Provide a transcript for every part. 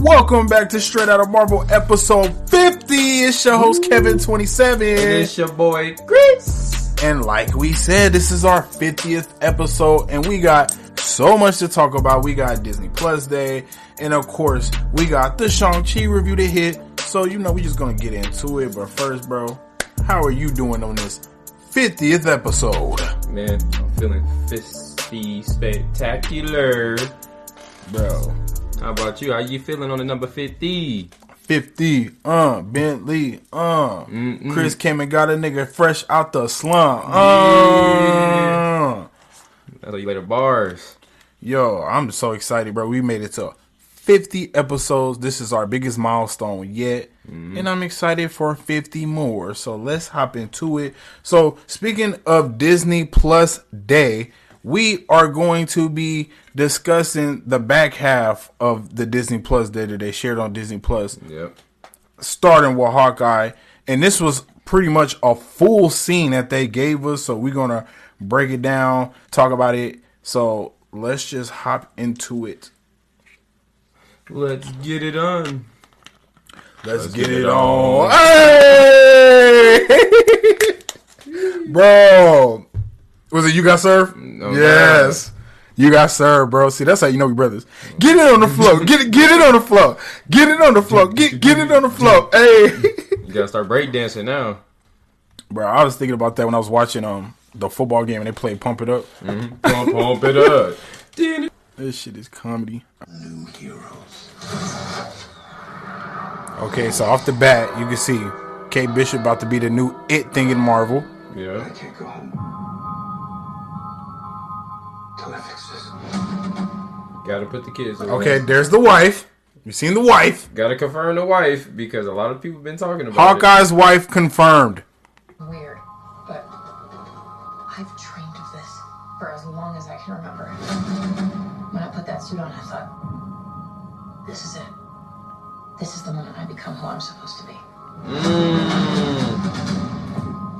Welcome back to Straight Out of Marvel episode 50. It's your host Kevin27. It's your boy Chris. And like we said, this is our 50th episode and we got so much to talk about. We got Disney Plus Day and of course we got the Shang-Chi review to hit. So you know we just gonna get into it. But first bro, how are you doing on this 50th episode? Man, I'm feeling fisty spectacular. Bro, How about you? How you feeling on the number 50? 50, uh, Bentley, uh, Chris came and got a nigga fresh out the slump, uh. That's how you later bars. Yo, I'm so excited, bro. We made it to 50 episodes. This is our biggest milestone yet. And I'm excited for 50 more. So let's hop into it. So, speaking of Disney Plus Day, we are going to be discussing the back half of the Disney Plus Day that they shared on Disney Plus Yep. starting with Hawkeye, and this was pretty much a full scene that they gave us. So we're gonna break it down, talk about it. So let's just hop into it. Let's get it on. Let's, get, get it it on. Hey, bro, was it you got served? No, yes. You got served, bro. See, that's how you know we brothers. Get it on the floor. Get it. Get it on the floor. Get it on the floor. Get get it on the floor. Hey. You gotta start breakdancing now. Bro, I was thinking about that when I was watching um the football game and they played Pump It Up. Pump, pump it up. Did This shit is comedy. New heroes. Okay, so off the bat, you can see Kate Bishop about to be the new it thing in Marvel. I Yeah. can't go home. Till I fix this. Gotta put the kids away. Okay, there's the wife. You seen the wife? Gotta confirm the wife because a lot of people been talking about it. Hawkeye's wife confirmed. weird, but I've dreamed of this for as long as I can remember. When I put that suit on, I thought, this is it. This is the moment I become who I'm supposed to be.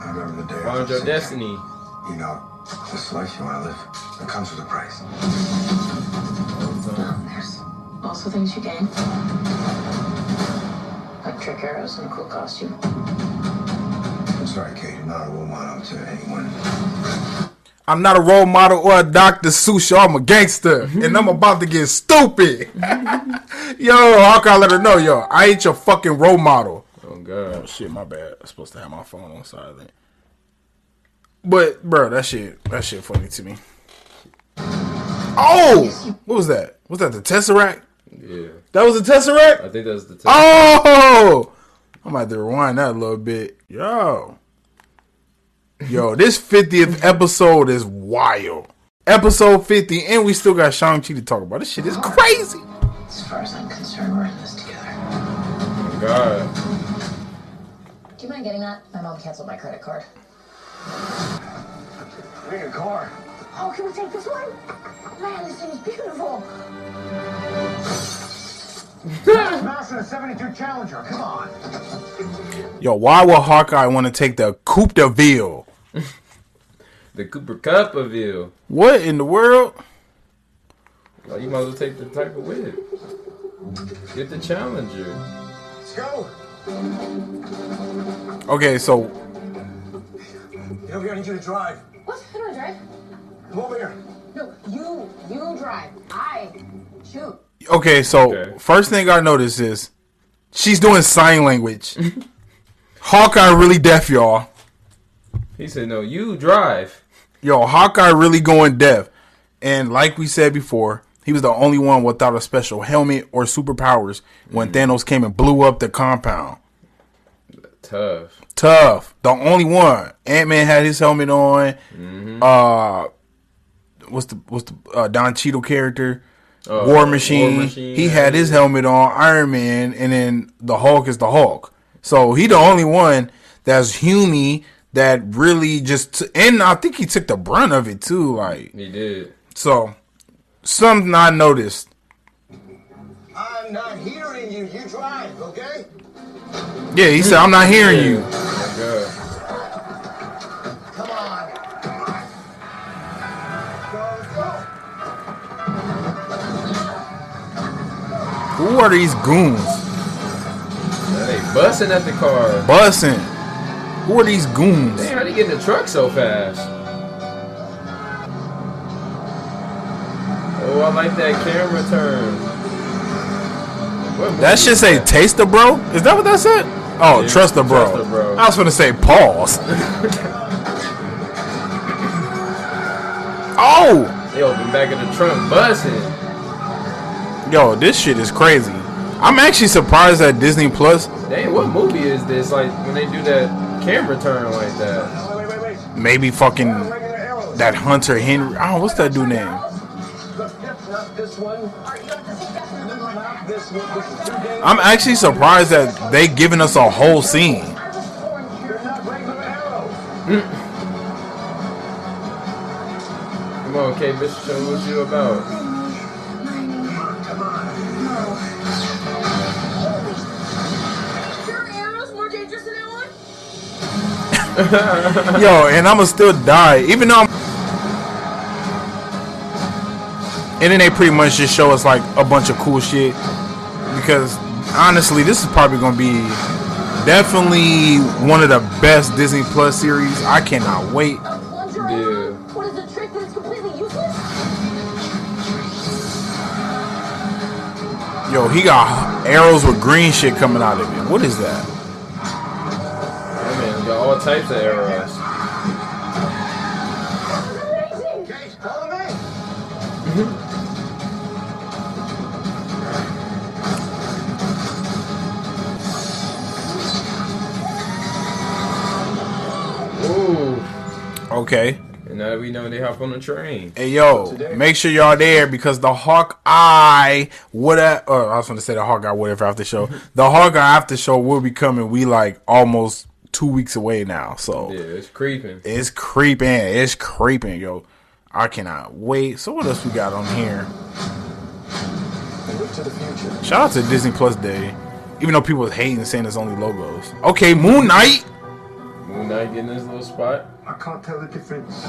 I remember the day I Found was your sick. destiny. You know, this life you want to live, it comes with a price. There's also things you gain, like trick arrows and a cool costume. I'm sorry, Kate, you're not a role model to anyone. I'm not a role model or a Dr. Seuss. I'm a gangster, and I'm about to get stupid. yo, Hawkeye, let her know, yo, I ain't your fucking role model. Oh god. Oh, shit, my bad. I'm supposed to have my phone on silent. But bro, that shit, that shit funny to me. Oh, what was that? Was that the Tesseract? Yeah. That was the Tesseract. I think that's the time. Oh, I might have to rewind that a little bit. Yo, yo, this 50th episode is wild. Episode 50, and we still got Shang Chi to talk about. This shit is crazy. As far as I'm concerned, we're in this together. Oh god. Do you mind getting that? My mom canceled my credit card. Bring a car. Oh, can we take this one? Man, this thing's thing is beautiful. Master 72 Challenger, come on. Yo, why would Hawkeye want to take the Coupe de Ville? The Cooper Cup of you. What in the world? Well, you might as well take the type of whip. Get the Challenger. Let's go. Okay, so Get over here, I need you to drive. What? How do I drive? Come over here. No, you, you drive. I shoot. okay, so Okay. first thing I noticed is she's doing sign language. Hawkeye really deaf, y'all. He said, "No, you drive." Yo, Hawkeye really going deaf. And like we said before, he was the only one without a special helmet or superpowers when Thanos came and blew up the compound. Tough. Tough. The only one. Ant Man had his helmet on. Uh what's the what's the uh, Don Cheadle character? Oh, War, Machine. War Machine, He had his helmet on. Iron Man, and then the Hulk is the Hulk. So he the only one that's humy that really just and I think he took the brunt of it too. Like He did. so, something I noticed. I'm not hearing you. You drive, okay? Yeah, he said I'm not hearing you. Who are these goons They busting at the car. Busting. Who are these goons? Damn, how they get in the truck so fast? Oh, I like that camera turn. That should say taster bro. Is that what that said? Oh, Yeah, trust the bro. trust the bro. I was gonna say pause. oh, They open back of the trunk, busting. yo, this shit is crazy. I'm actually surprised that Disney Plus Dang, what movie is this? Like when they do that camera turn like that. Wait, wait, wait, maybe fucking that Hunter Henry. Oh, what's that dude name? Look, yep, not this one. Not this one. This is too dangerous. I'm actually surprised that they giving us a whole scene. arrows more dangerous than that one? Yo, and I'ma still die, even though I'm. And then they pretty much just show us like a bunch of cool shit. Because honestly, this is probably gonna be definitely one of the best Disney Plus series. I cannot wait. Yo, he got arrows with green shit coming out of it. What is that? That man got all types of arrows. Amazing! Okay, follow me. Ooh. Okay. And now we know they hop on the train. Hey yo, make sure y'all there because the Hawkeye whatever. Oh, I was going to say the Hawkeye whatever after show. The Hawkeye after show will be coming. We like almost two weeks away now, so Yeah, it's creeping. it's creeping. It's creeping, yo. I cannot wait. So what else we got on here? To the. Shout out to Disney Plus Day. Even though people was hating saying it's only logos. Okay, Moon Knight. Moon Knight getting this little spot. I can't tell the difference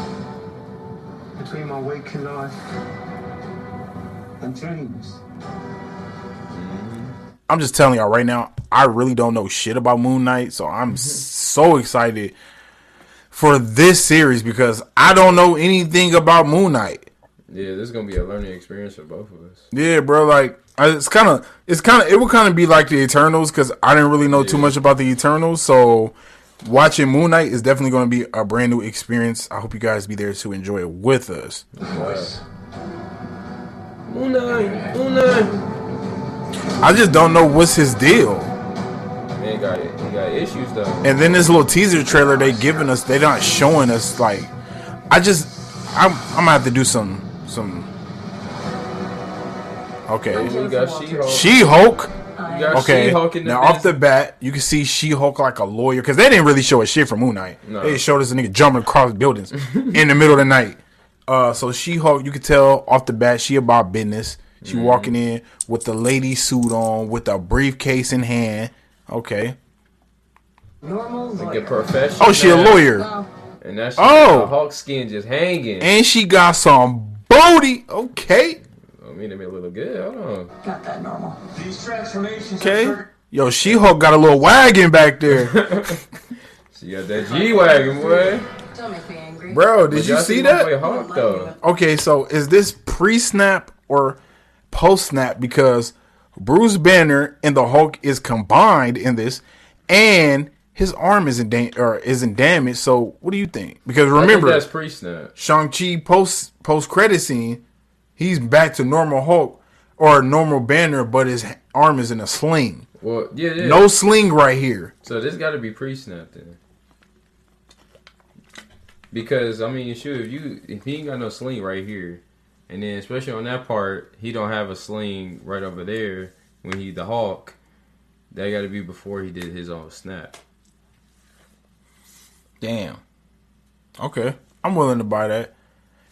between my waking life and dreams. I'm just telling y'all right now, I really don't know shit about Moon Knight, so I'm mm-hmm. so excited for this series because I don't know anything about Moon Knight. Yeah, this is gonna be a learning experience for both of us. Yeah, bro, like it's kind of, it's kind of, it would kind of be like the Eternals because I didn't really know too much about the Eternals, so watching Moon Knight is definitely going to be a brand new experience. I hope you guys be there to enjoy it with us. Voice. Moon Knight, Moon Knight. I just don't know what's his deal. Man, got he got issues though. And then this little teaser trailer they giving us, they're not showing us like. I just, I'm, I'm gonna have to do some, some. Okay, She-Hulk. She Hulk. We got Okay, She-Hulk in the now off the bat, you can see She Hulk like a lawyer because they didn't really show a shit from Moon Knight. No. They showed us a nigga jumping across buildings in the middle of the night. Uh, so She Hulk, you could tell off the bat she about business. She Mm-hmm. walking in with the lady suit on, with a briefcase in hand. Okay. Normal Like a professional. Oh, she a lawyer, And that's Oh. Hulk skin just hanging. and she got some booty. Okay, I mean, they made it look good. Hold on. Not that normal. These transformations okay. are Yo, She Hulk got a little wagon back there, She got that G wagon, boy. Don't make me angry. bro. Did But you y'all see my boy that? Hulk though. Okay, so is this pre-snap or post-snap? Because Bruce Banner and the Hulk is combined in this, and his arm isn't da- or isn't damaged. So what do you think? Because I think remember, that's pre-snap. Shang Chi post post credit scene, he's back to normal Hulk or normal Banner, but his arm is in a sling. Well, yeah, yeah. No sling right here. So this got to be pre-snap then. Because I mean, shoot, if you if he ain't got no sling right here, and then especially on that part, he don't have a sling right over there when he the Hulk. That got to be before he did his own snap. Damn. Okay. I'm willing to buy that.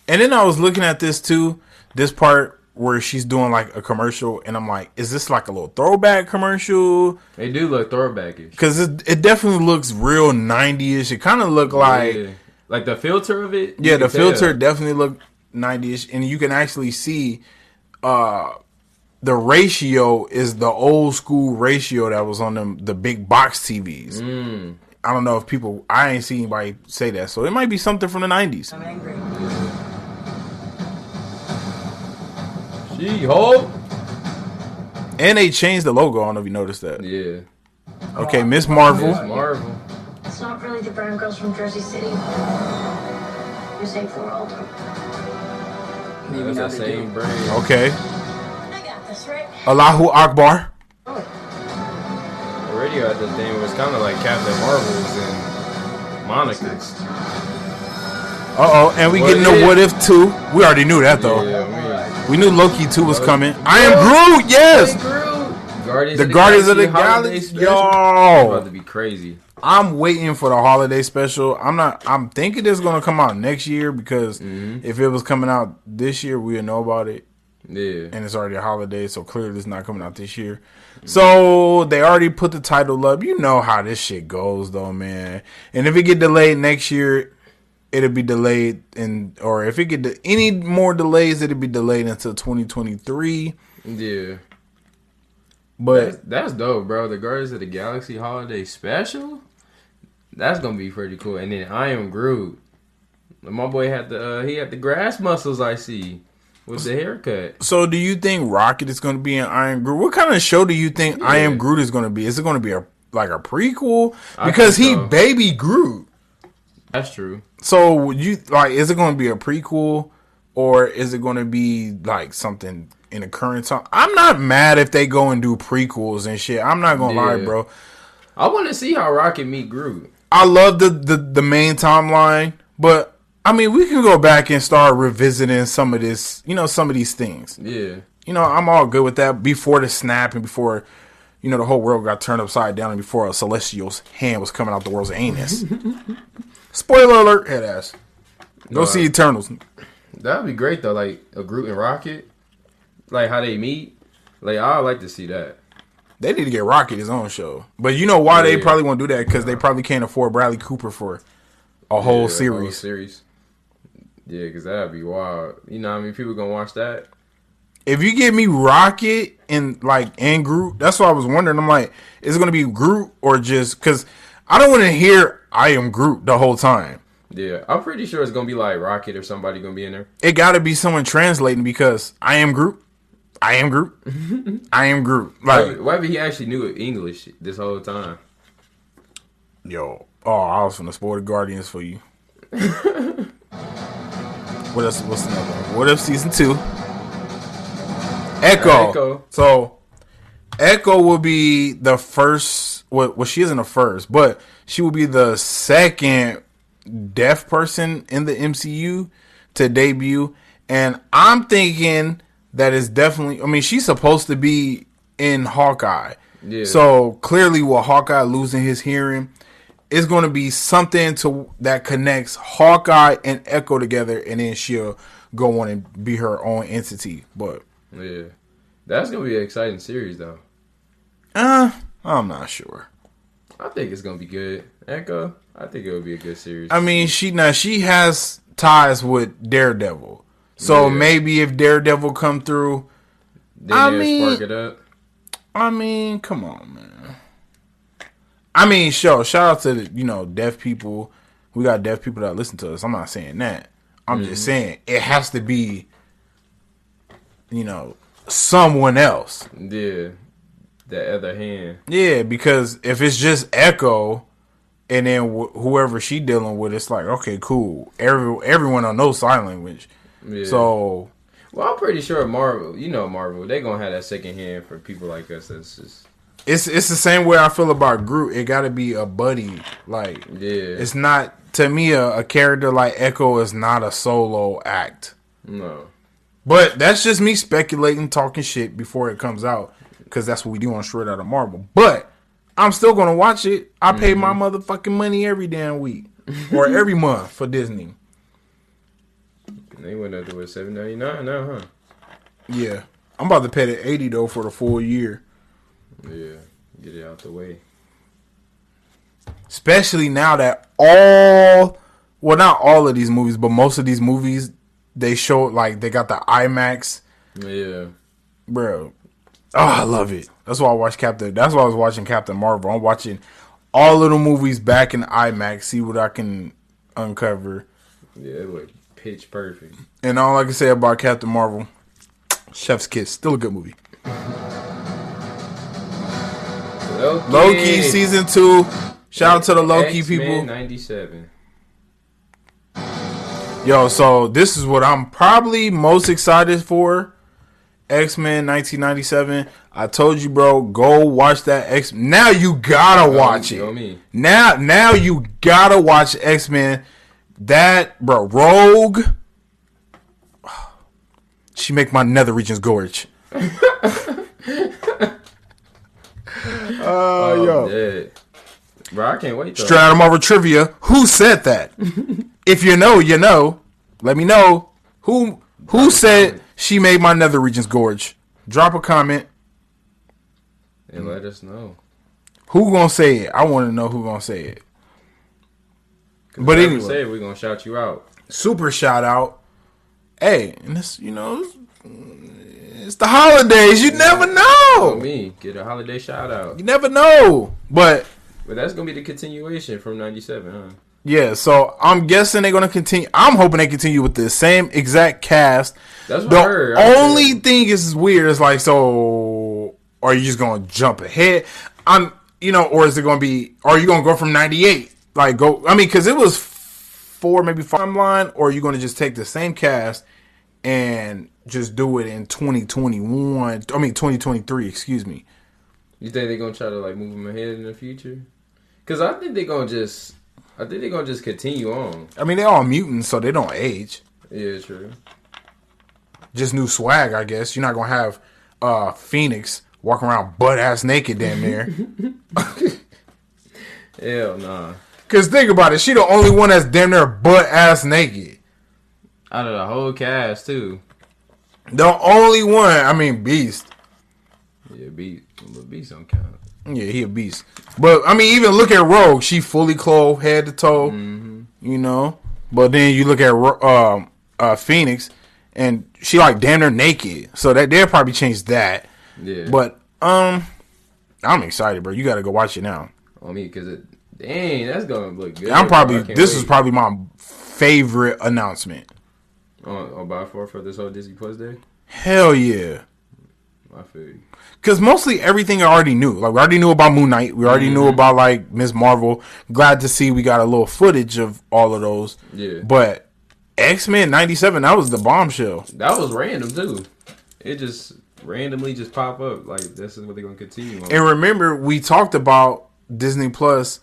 And then I was looking at this too, this part where she's doing like a commercial, and I'm like, is this like a little throwback commercial? They do look throwbackish because it, it, definitely looks real '90ish. It kind of look like yeah. like the filter of it. Yeah, the filter tell. definitely look '90ish, and you can actually see uh the ratio is the old school ratio that was on them the big box TVs. Mm. I don't know if people I ain't seen anybody say that, so it might be something from the 90s She Hulk. And they changed the logo. I don't know if you noticed that. Yeah. Okay, Miss Marvel. Miss Marvel. It's not really the brown girls from Jersey City who save the world. Maybe That's the same brand. Okay. I got this, right? Allahu Akbar. The radio at the thing was kind of like Captain Marvel's and Monica's. Uh oh, and we What getting if? the what if two. We already knew that though. Yeah, We knew Loki two was coming. I am Groot. Yes. Guardians The of the Guardians of the Galaxy. It's about to be crazy. I'm waiting for the holiday special. I'm not. I'm thinking it's gonna come out next year because Mm-hmm. if it was coming out this year, we'd know about it. Yeah. and it's already a holiday, so clearly it's not coming out this year. So they already put the title up. You know how this shit goes, though, man. And if it get delayed next year, it'll be delayed, and or if it get de- any more delays, it'll be delayed until 2023. Yeah. But That's, that's dope, bro. The Guardians of the Galaxy holiday special. That's gonna be pretty cool. And then I am Groot. My boy had the uh, he had the grass muscles. I see with the haircut. so, do you think Rocket is going to be in I Am Groot? What kind of show do you think I Am Groot is going to be? Is it going to be a like a prequel? Because he so. baby Groot. That's true. So you like? Is it going to be a prequel, or is it going to be like something in the current time? I'm not mad if they go and do prequels and shit. I'm not gonna lie, bro. I want to see how Rocket meet Groot. I love the, the the main timeline, but I mean, we can go back and start revisiting some of this. You know, some of these things. Yeah. You know, I'm all good with that. Before the snap and before. You know, the whole world got turned upside down and before a celestial's hand was coming out the world's anus. Spoiler alert, head ass. Go No, see I- Eternals. That'd be great though. Like a Groot and Rocket, like how they meet. Like I would like to see that. They need to get Rocket his own show. But you know why they probably won't do that? Because they probably can't afford Bradley Cooper for a whole Yeah, series. whole series. Yeah, because that'd be wild. You know, how many people gonna watch that? If you give me Rocket and like and Groot, that's what I was wondering. I'm like, is it going to be Groot or just because I don't want to hear I am Groot the whole time. Yeah, I'm pretty sure it's gonna be like Rocket or somebody gonna be in there. It got to be someone translating because I am Groot. I am Groot. I am Groot. Like, Why why he actually knew English this whole time? yo, oh, I was from the Sport of Guardians for you. what else? What's another one? What if season two? Echo. Echo. So, Echo will be the first. Well, well, she isn't the first, but she will be the second deaf person in the MCU to debut. And I'm thinking that is definitely. I mean, she's supposed to be in Hawkeye. Yeah. So clearly, with Hawkeye losing his hearing, it's going to be something to that connects Hawkeye and Echo together, and then she'll go on and be her own entity. But Yeah, that's gonna be an exciting series though. Uh, I'm not sure. I think it's gonna be good. Echo, I think it would be a good series. I mean, she now she has ties with Daredevil, so Yeah. maybe if Daredevil come through, I mean- spark it up. I mean, come on, man. I mean, sure. Shout out to the, you know deaf people. We got deaf people that listen to us. I'm not saying that. I'm just saying it has to be, you know, someone else. Yeah, the other hand. Yeah, because if it's just Echo, and then wh- whoever she dealing with, it's like okay, cool. Every everyone on no sign language. Yeah. So well, I'm pretty sure Marvel. You know Marvel. They gonna have that second hand for people like us. That's just it's it's the same way I feel about Groot. It got to be a buddy. Like yeah. it's not to me a, a character like Echo is not a solo act no. But that's just me speculating, talking shit before it comes out, because that's what we do on Straight Out of Marvel. But I'm still gonna watch it. I pay my mm-hmm. motherfucking money every damn week or every month for Disney. They went up to what seven ninety nine now, huh? Yeah, I'm about to pay the eighty though for the full year. Yeah, get it out the way. Especially now that all, well, not all of these movies, but most of these movies they show like they got the IMAX, Yeah, bro. Oh, I love it. That's why I watch Captain. That's why I was watching Captain Marvel. I'm watching all of the movies back in IMAX, see what I can uncover. yeah, it was pitch perfect. And all I can say about Captain Marvel, Chef's Kiss, still a good movie. Loki, Loki season two. Shout out to the Loki X-Men people. Ninety seven. Yo, so this is what I'm probably most excited for. X Men 1997. I told you, bro, go watch that X. Now you gotta oh, watch you it. me. Now, now you gotta watch X Men. That, bro, Rogue. She make my nether regions gorge. Uh, oh, yo. dead. Bro, I can't wait. Though. Out of trivia. Who said that? if you know, you know. Let me know who who said she made my nether regions gorge. Drop a comment. and let us know. Who gonna say it? I want to know who gonna say it. But anyway. say we're gonna shout you out. Super shout out. Hey, and this you know it's, the holidays. You never Oh, know. me get a holiday shout out. You never know. But But that's gonna be the continuation from ninety seven, huh? Yeah, so I'm guessing they're gonna continue. I'm hoping they continue with the same exact cast. That's what The I heard. I only thing is weird is like, so are you just gonna jump ahead? I'm, you know, or is it gonna be? Are you gonna go from '98? Like go? I mean, because it was four, maybe five line, or are you gonna just take the same cast and just do it in 2021? I mean, 2023. Excuse me. You think they're gonna try to like move them ahead in the future? Because I think they're gonna just, I think they're gonna just continue on. I mean, they're all mutants, so they don't age. Yeah, true. Just new swag, I guess. You're not gonna have uh Phoenix walking around butt ass naked damn near. Hell nah. Cause think about it, she the only one that's damn near butt ass naked. Out of the whole cast too. The only one, I mean, Beast. Yeah, beat, but beat some count. Yeah, he a beast. But I mean, even look at Rogue. She fully clothed, head to toe. You know. But then you look at um, uh, Phoenix, and she like damn near naked. So that they'll probably change that. Yeah, But um, I'm excited, bro. You got to go watch it now. on me because it, dang, that's gonna look good. I'm probably bro. I can't this wait. is probably my favorite announcement. on, on by far for this whole Disney Plus day. Hell yeah. I feel you. Cause mostly everything I already knew. Like we already knew about Moon Knight. We already Mm-hmm. knew about like Miss Marvel. Glad to see we got a little footage of all of those. Yeah. But X Men '97, that was the bombshell. That was random too. It just randomly just pop up like this is what they're gonna continue on. And remember, we talked about Disney Plus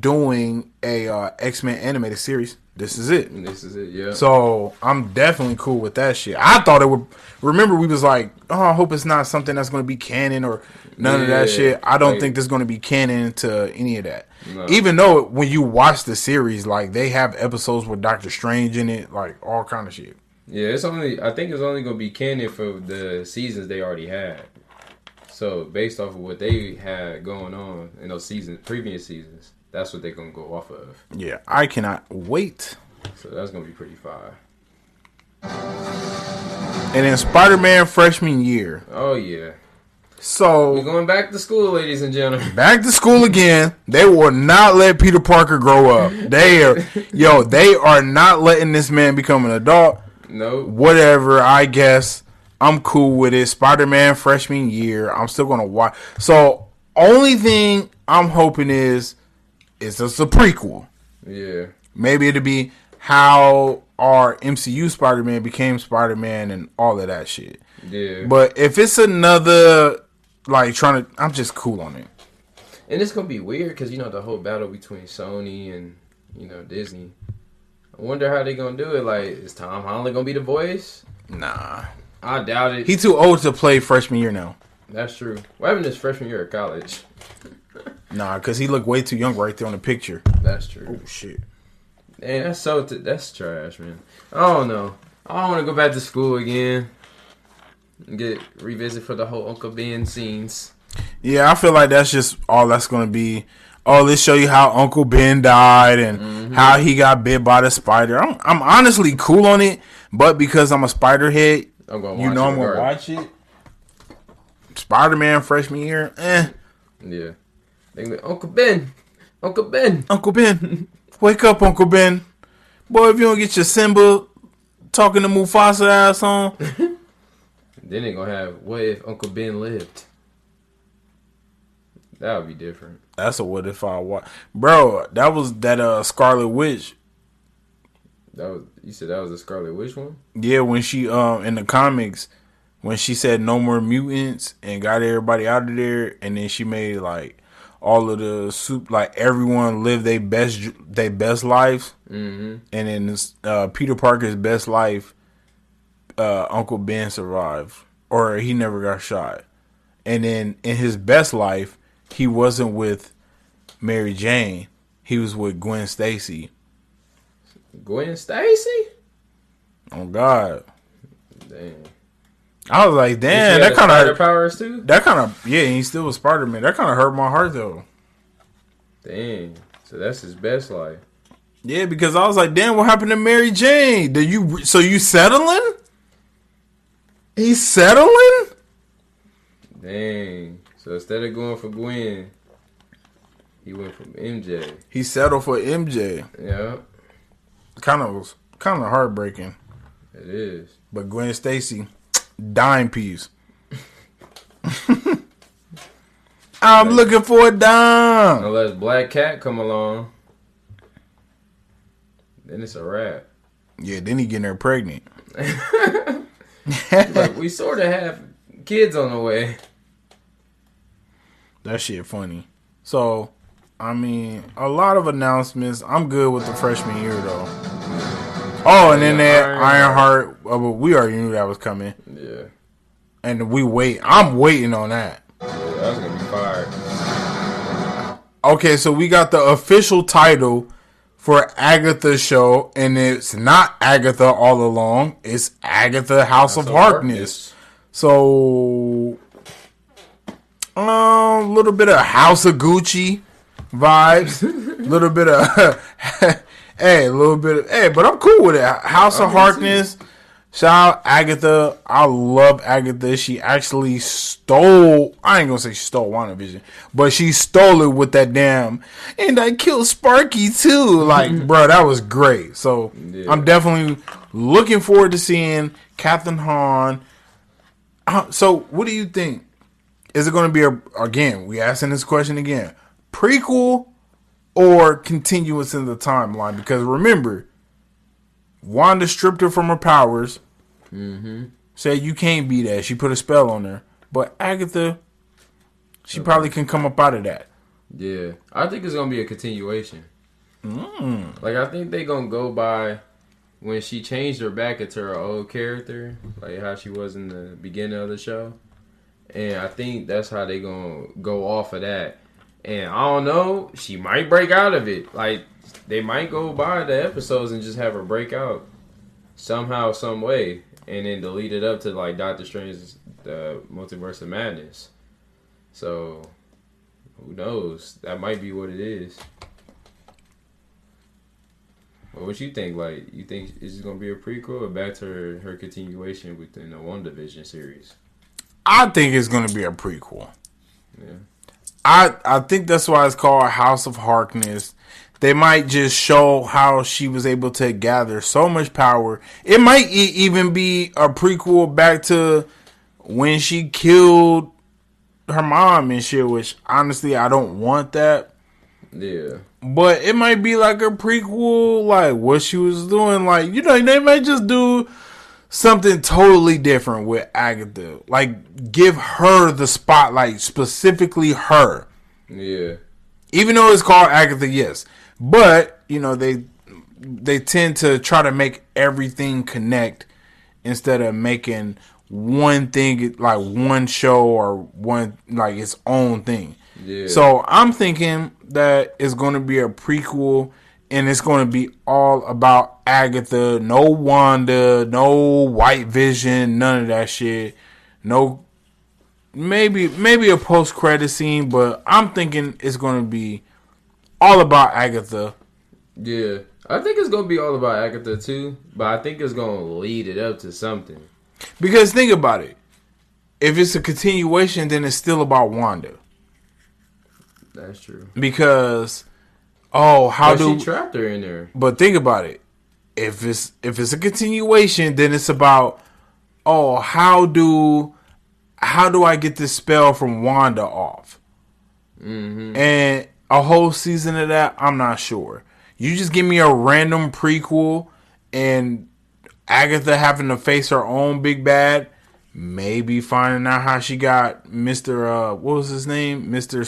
doing a uh, X Men animated series. This is it. This is it. Yeah. So I'm definitely cool with that shit. I thought it would. Remember, we was like, oh, I hope it's not something that's going to be canon or none of that shit. I don't like- think there's going to be canon to any of that. No. Even though when you watch the series, like they have episodes with Doctor Strange in it, like all kind of shit. Yeah, it's only. I think it's only gonna be canon for the seasons they already had. So based off of what they had going on in those seasons, previous seasons, that's what they're gonna go off of. Yeah, I cannot wait. So that's gonna be pretty fire. And then Spider Man freshman year. Oh yeah, So we're going back to school, ladies and gentlemen. back to school again. They will not let Peter Parker grow up. They are, yo, they are not letting this man become an adult. No, Whatever, I guess. I'm cool with it. Spider Man freshman year. I'm still gonna watch. So only thing I'm hoping is it's a prequel. yeah, Maybe it'll be how our MCU Spider Man became Spider Man and all of that shit. yeah. But if it's another like trying to, I'm just cool on it. And it's gonna be weird because you know the whole battle between Sony and you know Disney. I wonder how they gonna do it. Like, is Tom Holland gonna be the voice? Nah. I doubt it. He too old to play freshman year now. That's true. What happened his freshman year at college? Nah, cause he looked way too young right there on the picture. That's true. Oh shit. Man, that's so t- that's trash, man. I don't know. I don't want to go back to school again. And get revisit for the whole Uncle Ben scenes. Yeah, I feel like that's just all that's gonna be. Oh, let's show you how Uncle Ben died and Mm-hmm. how he got bit by the spider. I'm, I'm honestly cool on it, but because I'm a spider head, I'm gonna. you know I'm gonna watch it. Spider Man freshman year, eh? Yeah. They gonna be, Uncle Ben, Uncle Ben. Uncle Ben, wake up, Uncle Ben. Boy, if you don't get your Simba talking to Mufasa ass on, Then they gonna have what if Uncle Ben lived? That would be different. that's a what if I watch, bro. That was that uh Scarlet Witch. That was you said that was a Scarlet Witch one. Yeah, when she um in the comics, when she said no more mutants and got everybody out of there, and then she made like all of the soup, like everyone lived their best their best lives, mm-hmm. and then uh, Peter Parker's best life, uh, Uncle Ben survived, or he never got shot, and then in his best life, he wasn't with Mary Jane, he was with Gwen Stacy. Gwen Stacy. Oh God. Damn. I was like, damn, that kind of powers too. That kind of yeah, he still was Spider Man. That kind of hurt my heart though. Dang. So that's his best life. Yeah, because I was like, damn, what happened to Mary Jane? Did you so you settling? He's settling? Dang. So instead of going for Gwen, he went from MJ. He settled for MJ. Yeah, Kind of was kind of heartbreaking. it is. But Gwen Stacy, dime piece. I'm looking for a dime. Unless Black Cat come along, then it's a wrap. Yeah, then he getting her pregnant. Like we sort of have kids on the way. That shit funny. So, I mean, a lot of announcements. I'm good with the freshman year though. Oh, and then that Ironheart. Ironheart oh, we already knew that was coming, Yeah, and we wait. I'm waiting on that. yeah that's gonna be fire. Okay, so we got the official title for Agatha's show, and it's not Agatha all along. It's Agatha House, of of Harkness. So, a um, little bit of House of Gucci vibes, a little bit of hey, a little bit of hey, but I'm cool with it. House of I'm gonna see. Harkness. Shout out Agatha. I love Agatha. She actually stole. I ain't gonna say she stole WandaVision, but she stole it with that damn. And I killed Sparky too. Like, bro, that was great. So Yeah. I'm definitely looking forward to seeing Kathryn Hahn. Uh, so, what do you think? Is it going to be a again? We asking this question again: prequel or continuous in the timeline? Because remember, Wanda stripped her from her powers. Mm-hmm. Said you can't be that. She put a spell on her. But Agatha, she probably can come up out of that. Yeah, I think it's gonna be a continuation. Mm. Like I think they gonna go by when she changed her back into her old character, like how she was in the beginning of the show, and I think that's how they gonna go off of that. And I don't know, she might break out of it. Like they might go by the episodes and just have her break out somehow, some way, and then delete it up to like Doctor Strange's the Multiverse of Madness. So who knows? That might be what it is. Well, what you think? Like, you think is it gonna be a prequel or back to her, her continuation within the WandaVision series? I think it's going to be a prequel. Yeah. I I think that's why it's called House of Harkness. They might just show how she was able to gather so much power. It might e- even be a prequel back to when she killed her mom and shit. Which honestly, I don't want that. Yeah. But it might be like a prequel, like what she was doing. Like you know, they might just do something totally different with Agatha. Like give her the spotlight, specifically her Yeah. even though it's called Agatha, yes. But you know they they tend to try to make everything connect instead of making one thing, like one show or one like its own thing. Yeah. So I'm thinking that it's going to be a prequel, and it's going to be all about Agatha. No Wanda, no White Vision, none of that shit. No, maybe maybe a post credit scene, but I'm thinking it's going to be all about Agatha. Yeah. I think it's gonna be all about Agatha too, but I think it's gonna lead it up to something. Because think about it. If it's a continuation, then it's still about Wanda. That's true. Because oh, how But do she trapped her in there? But think about it. If it's if it's a continuation, then it's about oh, how do how do I get this spell from Wanda off? And a whole season of that, I'm not sure. You just give me a random prequel and Agatha having to face her own big bad, maybe finding out how she got Mister uh what was his name? Mister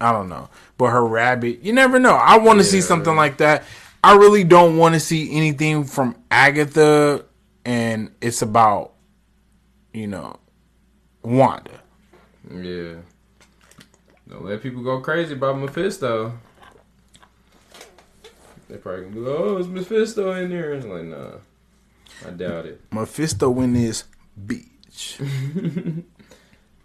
I don't know. But her rabbit, you never know. I want to see something like that. I really don't want to see anything from Agatha and it's about you know Wanda. Yeah. Don't let people go crazy about Mephisto. They probably gonna be like, "Oh, it's Mephisto in there." It's like, nah, I doubt it. Mephisto in this bitch.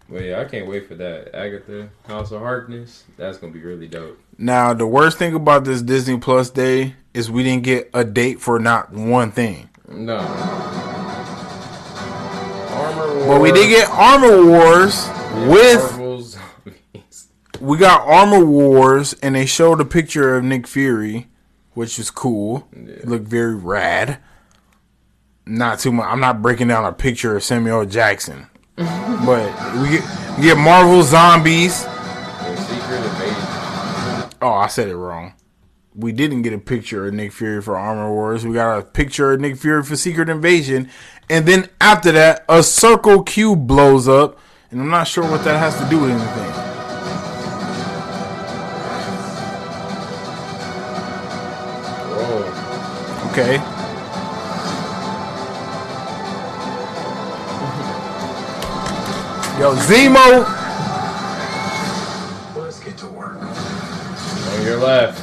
But yeah, I can't wait for that. Agatha, House of Harkness, that's gonna be really dope. Now, the worst thing about this Disney Plus day is we didn't get a date for not one thing. No. Armor Wars. But we did get Armor Wars with Marvel Zombies. we got Armor Wars and they showed a picture of Nick Fury, which was cool. It looked very rad. Not too much. I'm not breaking down a picture of Samuel Jackson. but we get, we get Marvel Zombies. and Secret Invasion. Oh, I said it wrong. We didn't get a picture of Nick Fury for Armor Wars. We got a picture of Nick Fury for Secret Invasion. And then after that, a circle cube blows up. And I'm not sure what that has to do with anything. Okay. Yo, Zemo. Let's get to work. On your left.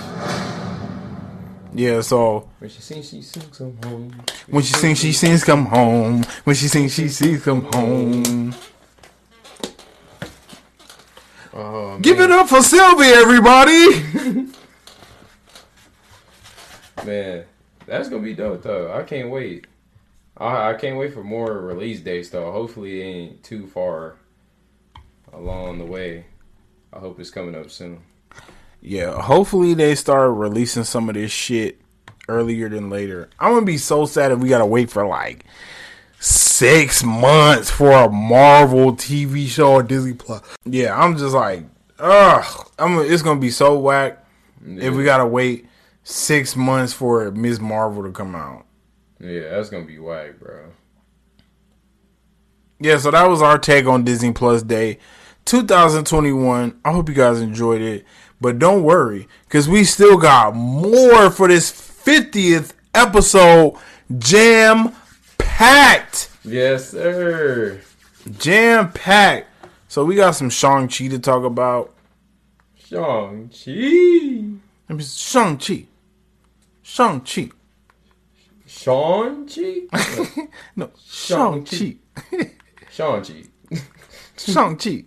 Yeah, so When she sings, she sings some home. when she sings, she sings come home. When she sings, she sings come home. Oh, Give it up for Sylvie, everybody. Man, that's gonna be dope though. I can't wait. I I can't wait for more release dates though. Hopefully it ain't too far along the way. I hope it's coming up soon. Yeah, hopefully they start releasing some of this shit earlier than later. I'm gonna be so sad if we gotta wait for like six months for a Marvel TV show or Disney Plus. Yeah, I'm just like, ugh. I'm. It's gonna be so whack if we gotta wait six months for Ms. Marvel to come out. Yeah, that's gonna be whack, bro. Yeah, so that was our take on Disney Plus Day 2021. I hope you guys enjoyed it. But don't worry, because we still got more for this 50th episode. Jam packed. Yes, sir. Jam packed. So we got some Shang-Chi to talk about. Shang Chi. Let me Shang-Chi. Shang-Chi. Shang Chi. No, Shang-Chi. Shang Chi. Shang-Chi.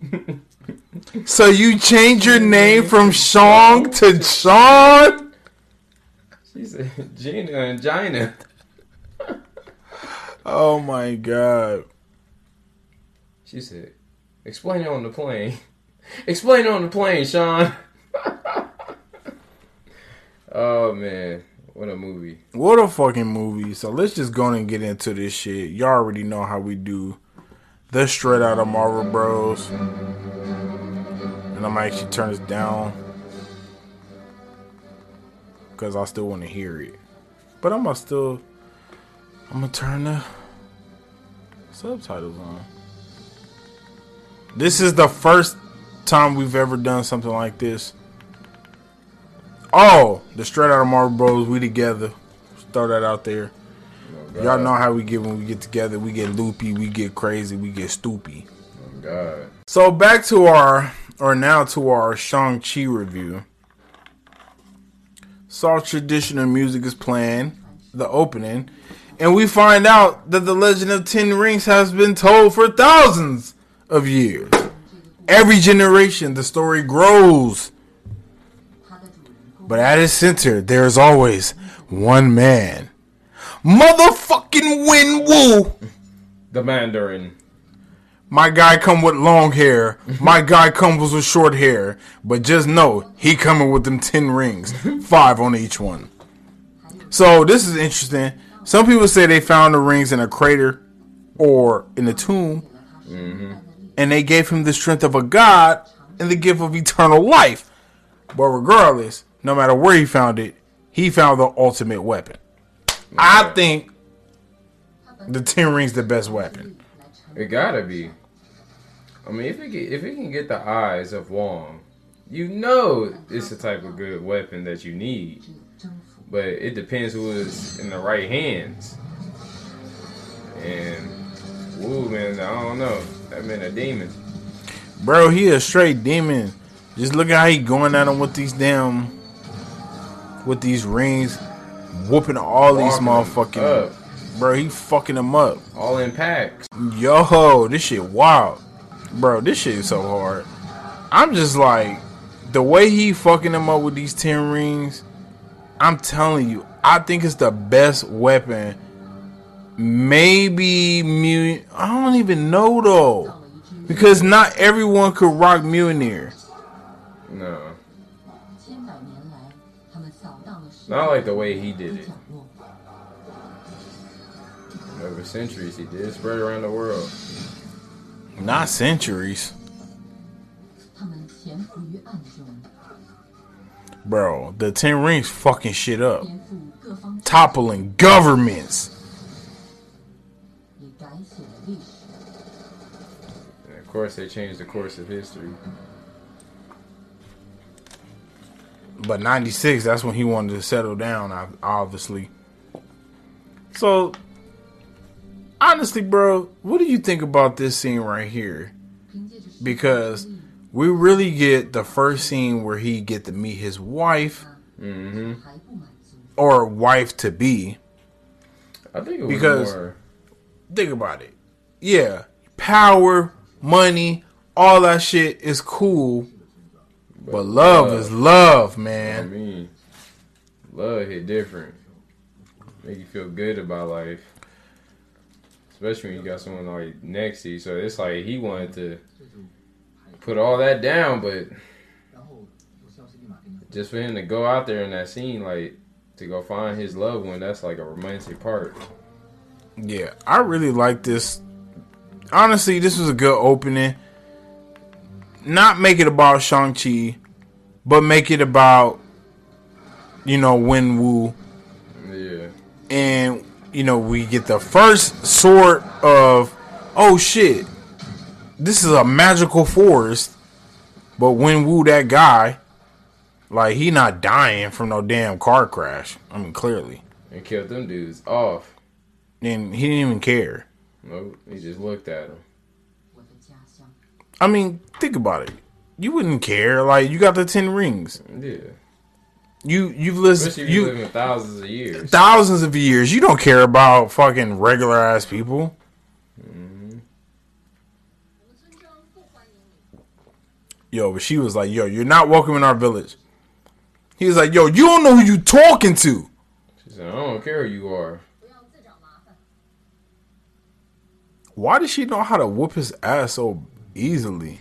so you change your name from Shang to Sean? She said Gina and Gina. Oh my god. She said, "Explain it on the plane. Explain it on the plane, Sean." oh man, what a movie! What a fucking movie. So let's just go and get into this shit. Y'all already know how we do. The straight out of Marvel Bros. And I'm actually turn this down. Cause I still want to hear it. But I'm gonna still I'm gonna turn the subtitles on. This is the first time we've ever done something like this. Oh, the straight out of Marvel Bros. We together. Just throw that out there. Y'all know how we get when we get together. We get loopy, we get crazy, we get stoopy. Oh, God. So back to our, or now to our Shang Chi review. Saw traditional music is playing the opening, and we find out that the legend of Ten Rings has been told for thousands of years. Every generation, the story grows. But at its center, there is always one man. Motherfucking Wen Wu! The Mandarin. My guy come with long hair. My guy comes with short hair. But just know he coming with them ten rings, five on each one. So this is interesting. Some people say they found the rings in a crater or in a tomb, mm-hmm. and they gave him the strength of a god and the gift of eternal life. But regardless, no matter where he found it, he found the ultimate weapon. I think the ten rings the best weapon. It gotta be. I mean, if it get, if it can get the eyes of Wong, you know it's the type of good weapon that you need. But it depends who is in the right hands. And Wu, man, I don't know. That man a demon. Bro, he a straight demon. Just look at how he going at him with these damn, with these rings, whooping all these Walking 'em motherfucking. up. Bro, he fucking them up. All in packs. Yo, this shit wild, bro. This shit is so hard. I'm just like, the way he fucking them up with these ten rings. I'm telling you, I think it's the best weapon. Maybe Mu. I don't even know though, because not everyone could rock Mjolnir. No. Not like the way he did it. Over centuries, he did spread around the world. Not centuries. Bro, the Ten Rings fucking shit up. Toppling governments. And of course, they changed the course of history but 96 that's when he wanted to settle down obviously. So honestly bro what do you think about this scene right here? Because we really get the first scene where he get to meet his wife mm-hmm. or wife to be. I think because more... think about it. Yeah power money all that shit is cool but love is love, man. I man. mean, love hit different. Make you feel good about life. Especially when you got someone like next to you. So it's like he wanted to put all that down, but just for him to go out there in that scene, like to go find his loved one, that's like a romantic part. Yeah, I really like this. Honestly, this was a good opening. Not make it about Shang-Chi, but make it about, you know, Wen Wu. Yeah. And, you know, we get the first sort of, oh shit, this is a magical forest. But Wen Wu, that guy, like, he not dying from no damn car crash. I mean, clearly. And killed them dudes off. And he didn't even care. Nope. He just looked at them. I mean, think about it. You wouldn't care. Like you got the ten rings. Yeah. You you've listened you, living thousands of years. Thousands of years. You don't care about fucking regular ass people. Mm-hmm. Yo, but she was like, "Yo, you're not welcome in our village." He was like, "Yo, you don't know who you talking to." She said, "I don't care who you are." Why does she know how to whoop his ass so Easily.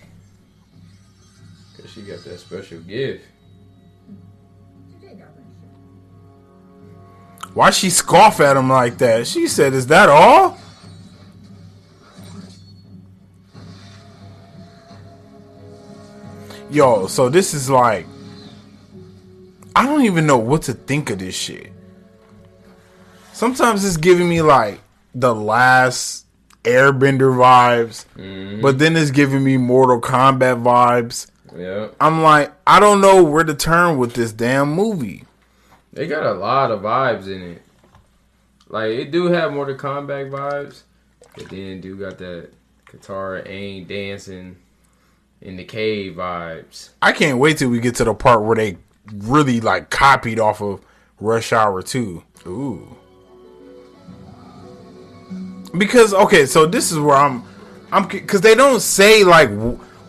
Cause she got that special gift. Why she scoff at him like that? She said, "Is that all?" Yo, so this is like I don't even know what to think of this shit. Sometimes it's giving me like the last Airbender vibes, mm-hmm. but then it's giving me Mortal Kombat vibes. Yeah. I'm like, I don't know where to turn with this damn movie. They got a lot of vibes in it. like it do have Mortal Kombat vibes, but then do got that Katara Aang dancing in the cave vibes. I can't wait till we get to the part where they really like copied off of Rush Hour 2. Ooh. Because okay, so this is where I'm I'm cuz they don't say like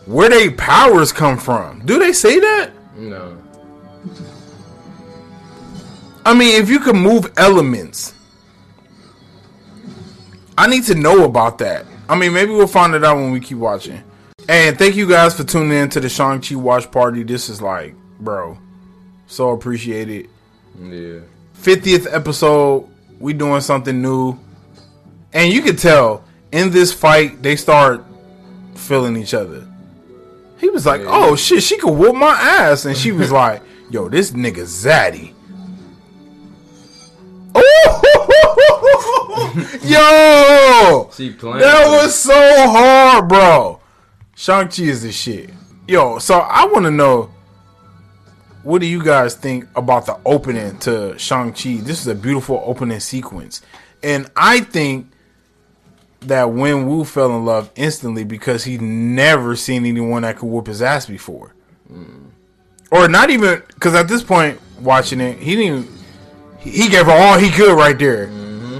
where they powers come from. Do they say that? No, I mean, if you can move elements, I need to know about that. I mean, maybe we'll find it out when we keep watching. And thank you guys for tuning in to the Shang-Chi watch party. This is like, bro, so appreciated. yeah, 50th episode, we doing something new. And you could tell in this fight, they start feeling each other. He was like, oh shit, she could whoop my ass. And she was like, yo, this nigga Zaddy. Oh, yo! she playing. That was so hard, bro. Shang-Chi is the shit. Yo, so I want to know what do you guys think about the opening to Shang-Chi? This is a beautiful opening sequence. And I think that Wen Wu fell in love instantly because he'd never seen anyone that could whoop his ass before. Or not even, because at this point, watching it, he didn't he gave her all he could right there. Mm-hmm.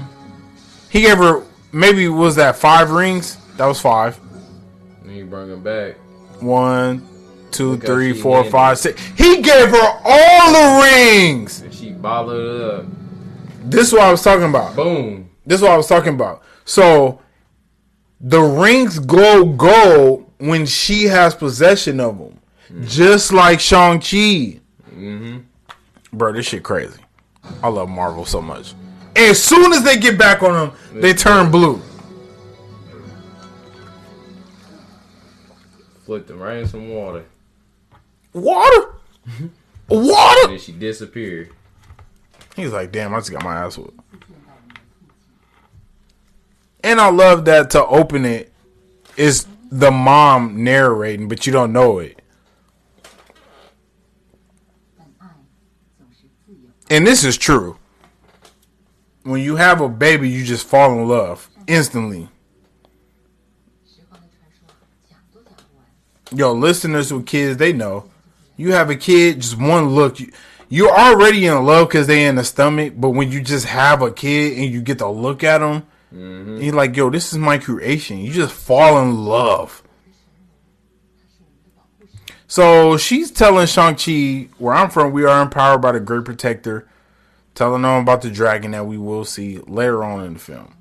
He gave her, maybe was that five rings? That was five. And he bring him back. One, two, three, four, five, six. He gave her all the rings. And she balled it up. This is what I was talking about. Boom. This is what I was talking about. So the rings go gold when she has possession of them, just like Shang Chi. Mm-hmm. Bro, this shit crazy. I love Marvel so much. As soon as they get back on them, they turn blue. Flipped them right in some water. Water, And water. then she disappeared. He's like, damn, I just got my ass whooped. And I love that to open it is the mom narrating, but you don't know it. And this is true. When you have a baby, you just fall in love instantly. Yo, listeners with kids, they know. You have a kid, just one look, you, you're already in love because they in the stomach. But when you just have a kid and you get to look at them, Mm-hmm. you're like, yo, this is my creation. You just fall in love. So she's telling Shang-Chi, where I'm from, we are empowered by the Great Protector, telling them about the dragon that we will see later on in the film.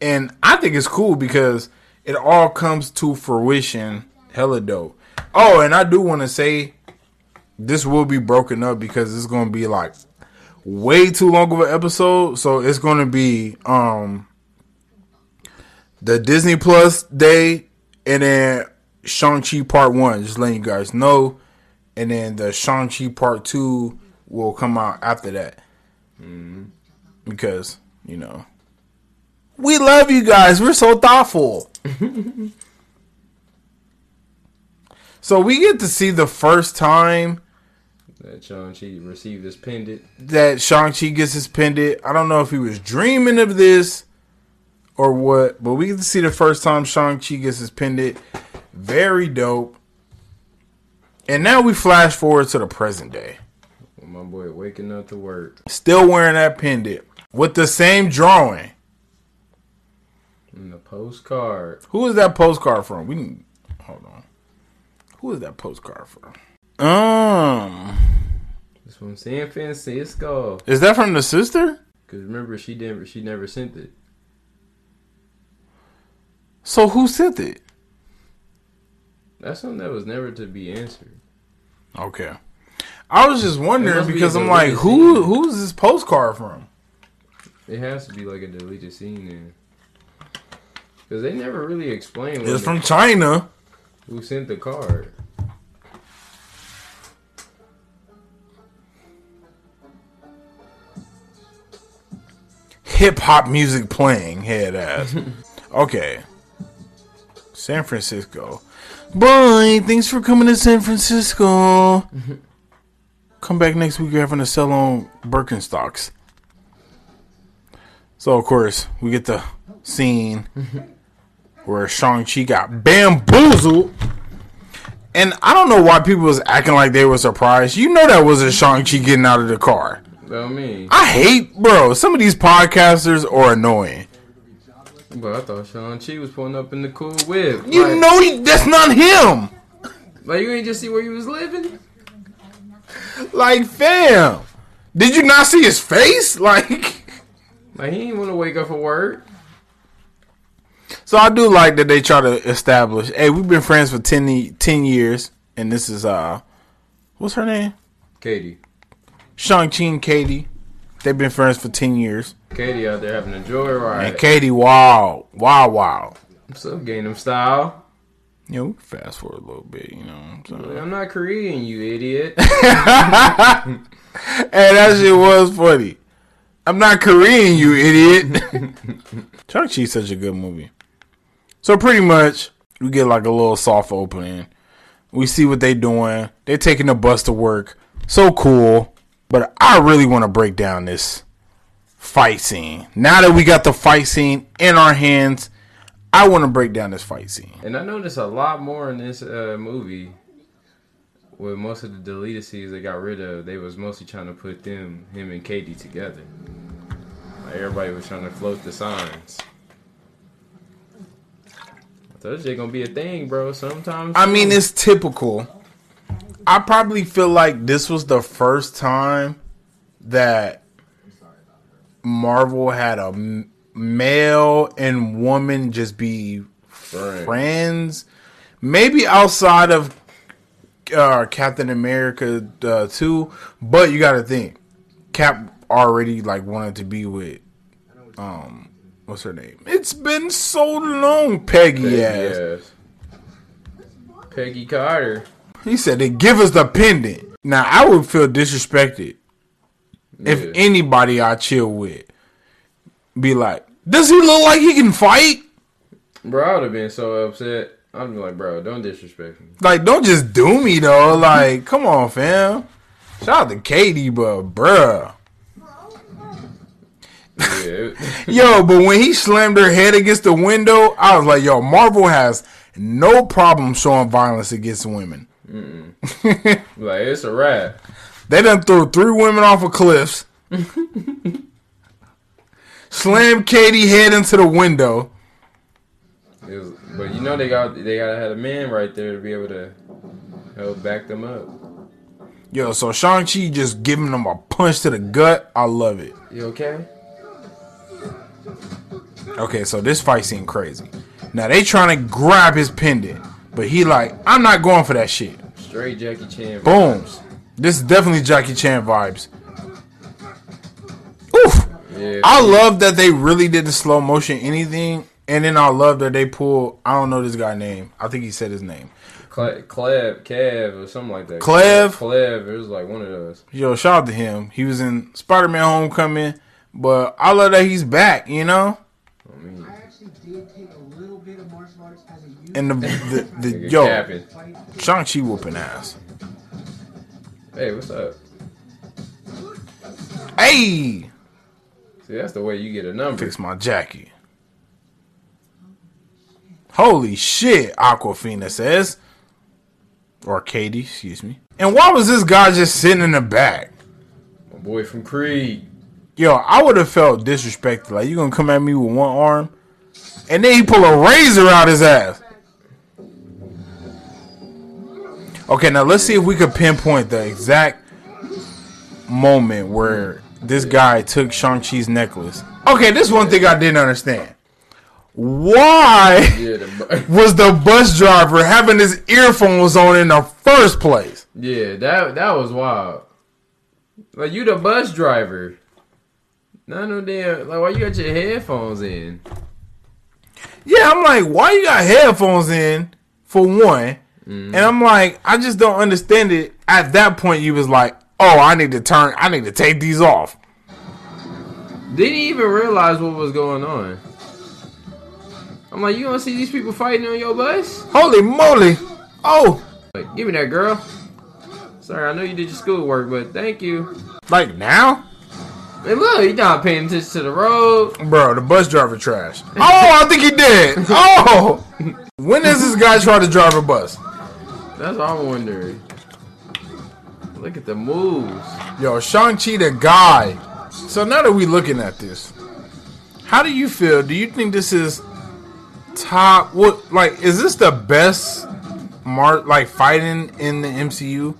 And I think it's cool because it all comes to fruition. Hella dope. Oh, and I do want to say this will be broken up because it's going to be like way too long of an episode. So it's going to be um the Disney Plus day and then Shang-Chi Part 1. Just letting you guys know. And then the Shang-Chi Part 2 will come out after that. Because, you know, we love you guys. We're so thoughtful. so we get to see the first time That Shang-Chi received this pendant. that Shang-Chi gets his pendant. I don't know if he was dreaming of this or what, but we get to see the first time Shang-Chi gets his pendant. Very dope. And now we flash forward to the present day. My boy waking up to work. Still wearing that pendant with the same drawing. And the postcard. Who is that postcard from? We can hold on. Who is that postcard from? Um, It's from San Francisco. is that from the sister? Cause remember she didn't. She never sent it. So who sent it? That's something that was never to be answered. Okay. I was just wondering be because I'm like, who scene. who's this postcard from? It has to be like a deleted scene then. Cause they never really explained It's from China. who sent the card. Hip hop music playing, head ass. okay. San Francisco. Bye. Thanks for coming to San Francisco. Come back next week. We're having a sell on Birkenstocks. So of course we get the scene where Shang Chi got bamboozled, and I don't know why people was acting like they were surprised. You know that wasn't Shang Chi getting out of the car. Me. I hate, bro. Some of these podcasters are annoying. But I thought Shang Chi was pulling up in the cool whip. You like, know he, that's not him. like you ain't just see where he was living. Like, fam, did you not see his face? Like, Like he didn't want to wake up for work. so I do like that they try to establish. Hey, we've been friends for 10, 10 years, and this is uh, what's her name? Katie. Shang Chi and Katie. They've been friends for ten years. Katie out there having a joyride. And Katie, wow, wow, wow. What's up, Gangnam Style? You know, fast forward a little bit. You know, what I'm saying? I'm not Korean, you idiot. Hey, that shit was funny. I'm not Korean, you idiot. Shang-Chi's such a good movie. So pretty much, we get like a little soft opening. We see what they doing. They're taking the bus to work. So cool. But I really want to break down this fight scene. Now that we got the fight scene in our hands, I want to break down this fight scene. and I noticed a lot more in this uh, movie. With most of the deleted scenes they got rid of, they was mostly trying to put them, him and Katie together. Like everybody was trying to float the signs. I told you gonna be a thing, bro. Sometimes. I mean, it's typical. I probably feel like this was the first time that Marvel had a m- male and woman just be Right. friends. Maybe outside of uh, Captain America uh, 2, but you got to think Cap already like wanted to be with um what's her name? It's been so long, Peggy, Peggy ass. ass. Peggy Carter. He said they give us the pendant. Now I would feel disrespected if anybody I chill with be like, "Does he look like he can fight?" Bro, I would have been so upset. I'd be like, bro, don't disrespect me. Like, don't just do me though. Like, come on, fam. Shout out to Katie, but bruh. Yo, but when he slammed her head against the window, I was like, yo, Marvel has no problem showing violence against women. Like, it's a wrap. They done threw three women off of cliffs. Slammed Katie head into the window. Was, but you know they got they gotta have a man right there to be able to help back them up. Yo, so Shang-Chi just giving them a punch to the gut. I love it. You okay? Okay, so this fight scene crazy. Now they trying to grab his pendant, but he like, I'm not going for that shit. Straight Jackie Chan. Boom. This is definitely Jackie Chan vibes. Oof. Yeah. I love that they really did the slow motion anything, and then I love that they pull. I don't know this guy name. I think he said his name. Cle- Cleb, Kev, or something like that. Clev? Clev. It was like one of those. Yo, shout out to him. He was in Spider Man Homecoming, but I love that he's back. You know, I mean, and the the, the nigga yo capping. Shang Chi whooping ass. Hey, what's up? Hey, See, that's the way you get a number. fix my jacket. Holy shit, Awkwafina says. Or Katie, excuse me. And why was this guy just sitting in the back? My boy from Creed. Yo, I would have felt disrespected. Like, you gonna come at me with one arm? And then he pull a razor out his ass. Okay, now let's see if we could pinpoint the exact moment where this guy took Shang-Chi's necklace. Okay, this one thing I didn't understand. Why Yeah, the, was the bus driver having his earphones on in the first place? yeah, that that was wild. Like you the bus driver. Not no damn. Like why you got your headphones in? Yeah, I'm like, why you got headphones in for one? Mm-hmm. And I'm like, I just don't understand it. At that point, you was like, oh, I need to turn, I need to take these off. Didn't even realize what was going on. I'm like, you gonna see these people fighting on your bus? Holy moly! Oh, Like, give me that girl. Sorry, I know you did your schoolwork, but thank you. like now? And look, he not paying attention to the road. Bro, the bus driver trash. Oh, I think he did. Oh, when does this guy try to drive a bus? That's all I'm wondering. Look at the moves. Yo, Shang Chi the guy. So now that we're looking at this, how do you feel? Do you think this is top? What like is this the best mar- like fighting in the MCU?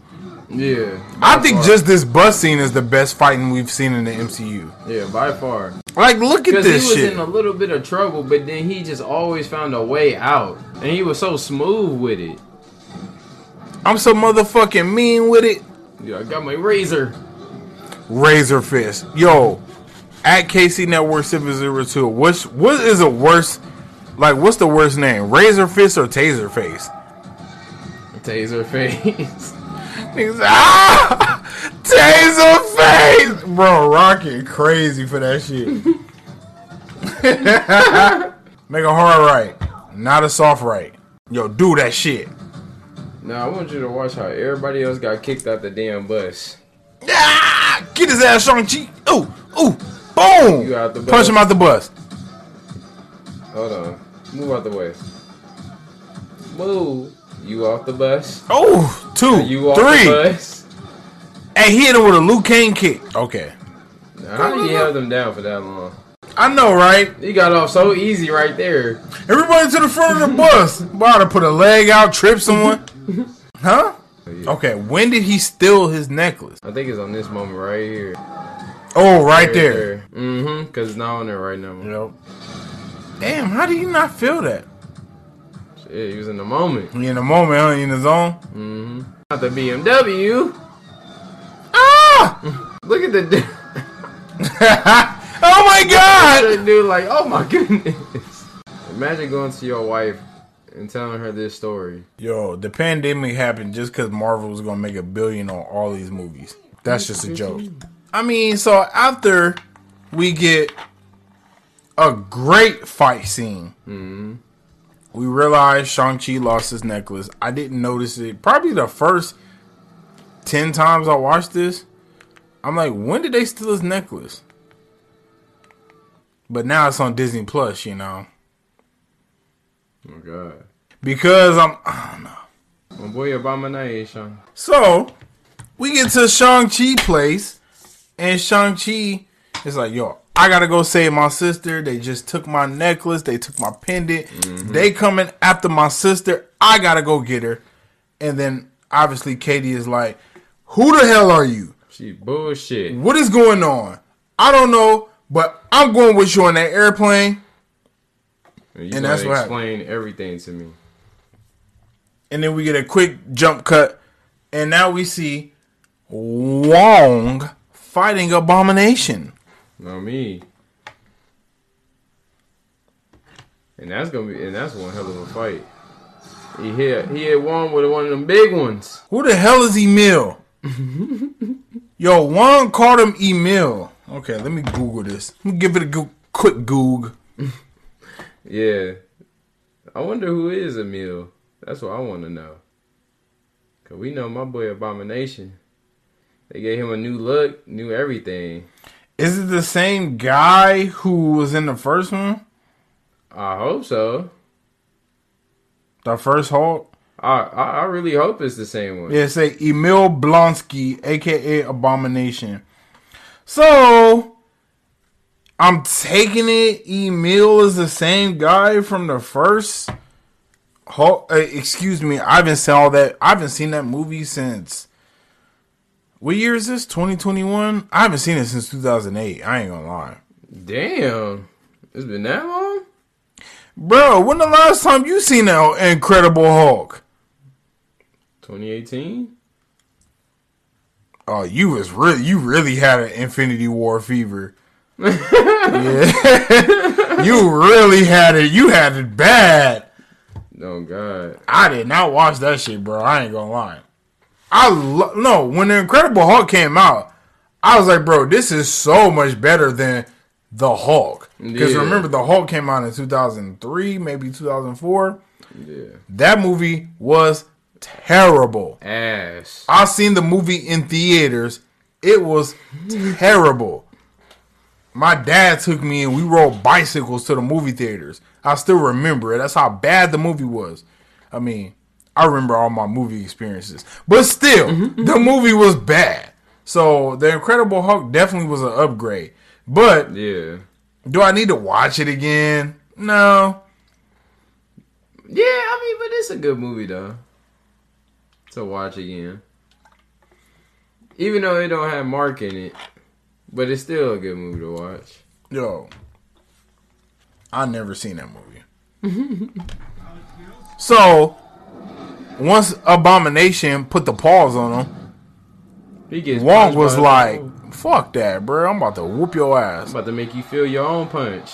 Yeah. I think far. just this bus scene is the best fighting we've seen in the MCU. yeah, by far. Like, look at Because he this was shit. in a little bit of trouble, but then he just always found a way out, and he was so smooth with it. I'm so motherfucking mean with it. Yeah, I got my razor. Razor Fist. Yo, at KC Network 702, what's, what is a worse, like, what's the worst name? Razor Fist or Taser Face? Taser face. Niggas, ah! Taser Face! Bro, rocking crazy for that shit. Make a hard right, not a soft right. Yo, do that shit. Now I want you to watch how everybody else got kicked out the damn bus. Ah! Get his ass, Shang-Chi. Ooh, ooh, boom! You out the Punch bus. him out the bus. Hold on, move out the way. Move. You off the bus. Oh, two, You off three. the bus. And he hit him with a Liu Kang kick. Okay. Now, how did you held them down for that long? I know, right? He got off so easy right there. Everybody to the front of the bus. About to put a leg out, trip someone. Huh? Okay, when did he steal his necklace? I think it's on this moment right here. Oh, right there. Mm-hmm. Cause it's not on there right now. Yep. Damn, how do you not feel that? Shit, he was in the moment. He in the moment, huh? He in the zone. Mm-hmm. Not the BMW. Ah! Look at the dude. oh my god! That dude like, oh my goodness. Imagine going to your wife and telling her this story. Yo, the pandemic happened just because Marvel was gonna make a billion on all these movies. That's just a joke. I mean, so after we get a great fight scene, mm-hmm. we realize Shang Chi lost his necklace. I didn't notice it. Probably the first ten times I watched this, I'm like, when did they steal his necklace? But now it's on Disney Plus, you know, Oh god. because I'm. I don't know. My boy Abomination. So we get to Shang Chi place, and Shang Chi is like, "Yo, I gotta go save my sister. They just took my necklace. They took my pendant. Mm-hmm. They coming after my sister. I gotta go get her." And then obviously Katie is like, "Who the hell are you? She bullshit. What is going on? I don't know, but I'm going with you on that airplane." And, you And that's what explain everything to me. And then we get a quick jump cut, and now we see Wong fighting Abomination. Not me. And that's gonna be and that's one hell of a fight. He hit he hit one with one of them big ones. Who the hell is Emil? Yo, Wong called him Emil. Okay, let me Google this. Let me give it a go- quick Goog. Yeah. I wonder who is Emil. That's what I want to know. Cause we know my boy Abomination. They gave him a new look, new everything. Is it the same guy who was in the first one? I hope so. The first Hulk? I I, I really hope it's the same one. Yeah, say Emil Blonsky, aka Abomination. So I'm taking it. Emil is the same guy from the first. Hulk, uh, excuse me, I haven't seen all that. I haven't seen that movie since. What year is this? 2021. I haven't seen it since 2008. I ain't gonna lie, Damn. It's been that long? bro. When the last time you seen that Incredible Hulk? 2018? Oh, you was really you really had an Infinity War fever. Yeah, you really had it. You had it bad. Oh god. I did not watch that shit, bro. I ain't gonna lie. I lo- no when the Incredible Hulk came out, I was like, bro, this is so much better than the Hulk. Because Yeah. remember, the Hulk came out in two thousand three, maybe two thousand four. Yeah. That movie was terrible. Ass. I seen the movie in theaters. It was terrible. My dad took me and we rode bicycles to the movie theaters. I still remember it. That's how bad the movie was. I mean, I remember all my movie experiences, but still, mm-hmm, mm-hmm. the movie was bad. So the Incredible Hulk definitely was an upgrade. But Yeah. do I need to watch it again? No. Yeah, I mean, but it's a good movie though. To watch again. Even though it don't have Mark in it. But it's still a good movie to watch. Yo, I never seen that movie. so once Abomination put the paws on him, He gets Wong was like, dog. "Fuck that, bro! I'm about to whoop your I'm ass." about to make you feel your own punch.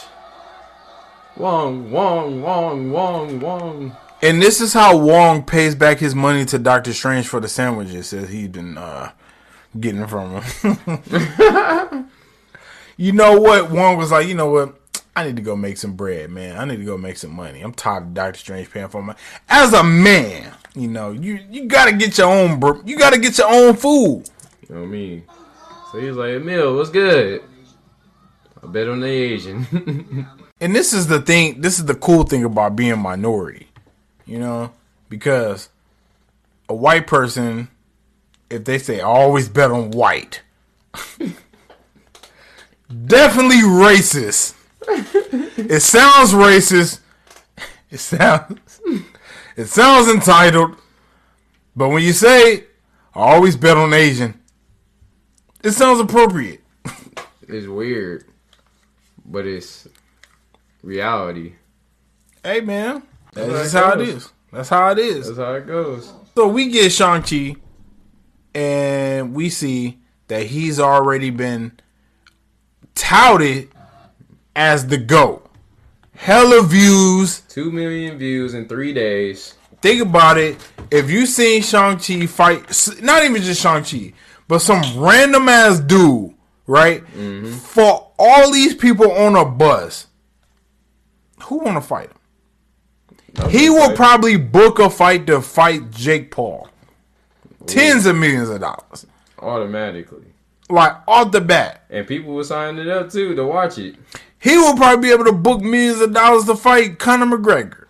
Wong, Wong, Wong, Wong, Wong. And this is how Wong pays back his money to Doctor Strange for the sandwiches that he's been uh, getting from him. you know what? Wong was like, you know what? I need to go make some bread, man. I need to go make some money. I'm tired of Doctor Strange paying for my. As a man, you know, you you gotta get your own. br- You gotta get your own food. You know what I mean? So he was like, Emil, what's good? I bet on the Asian. And this is the thing. This is the cool thing about being minority, you know, because a white person, if they say always bet on white, definitely racist. it sounds racist. It sounds. It sounds entitled. But when you say always bet on Asian, it sounds appropriate. it's weird. But it's reality. Hey man, that's That's how it goes. That's how it is. That's how it goes. So we get Shang Chi, and we see that he's already been touted as the goat. Hella views. Two million views in three days. Think about it. If you seen Shang Chi fight, not even just Shang Chi, but some random ass dude, right? Mm-hmm. For all these people on a bus, who want to fight him? He will probably book a fight to fight Jake Paul. Tens of millions of dollars. automatically. Like off the bat. And people were signing it up too to watch it. He will probably be able to book millions of dollars to fight Conor McGregor.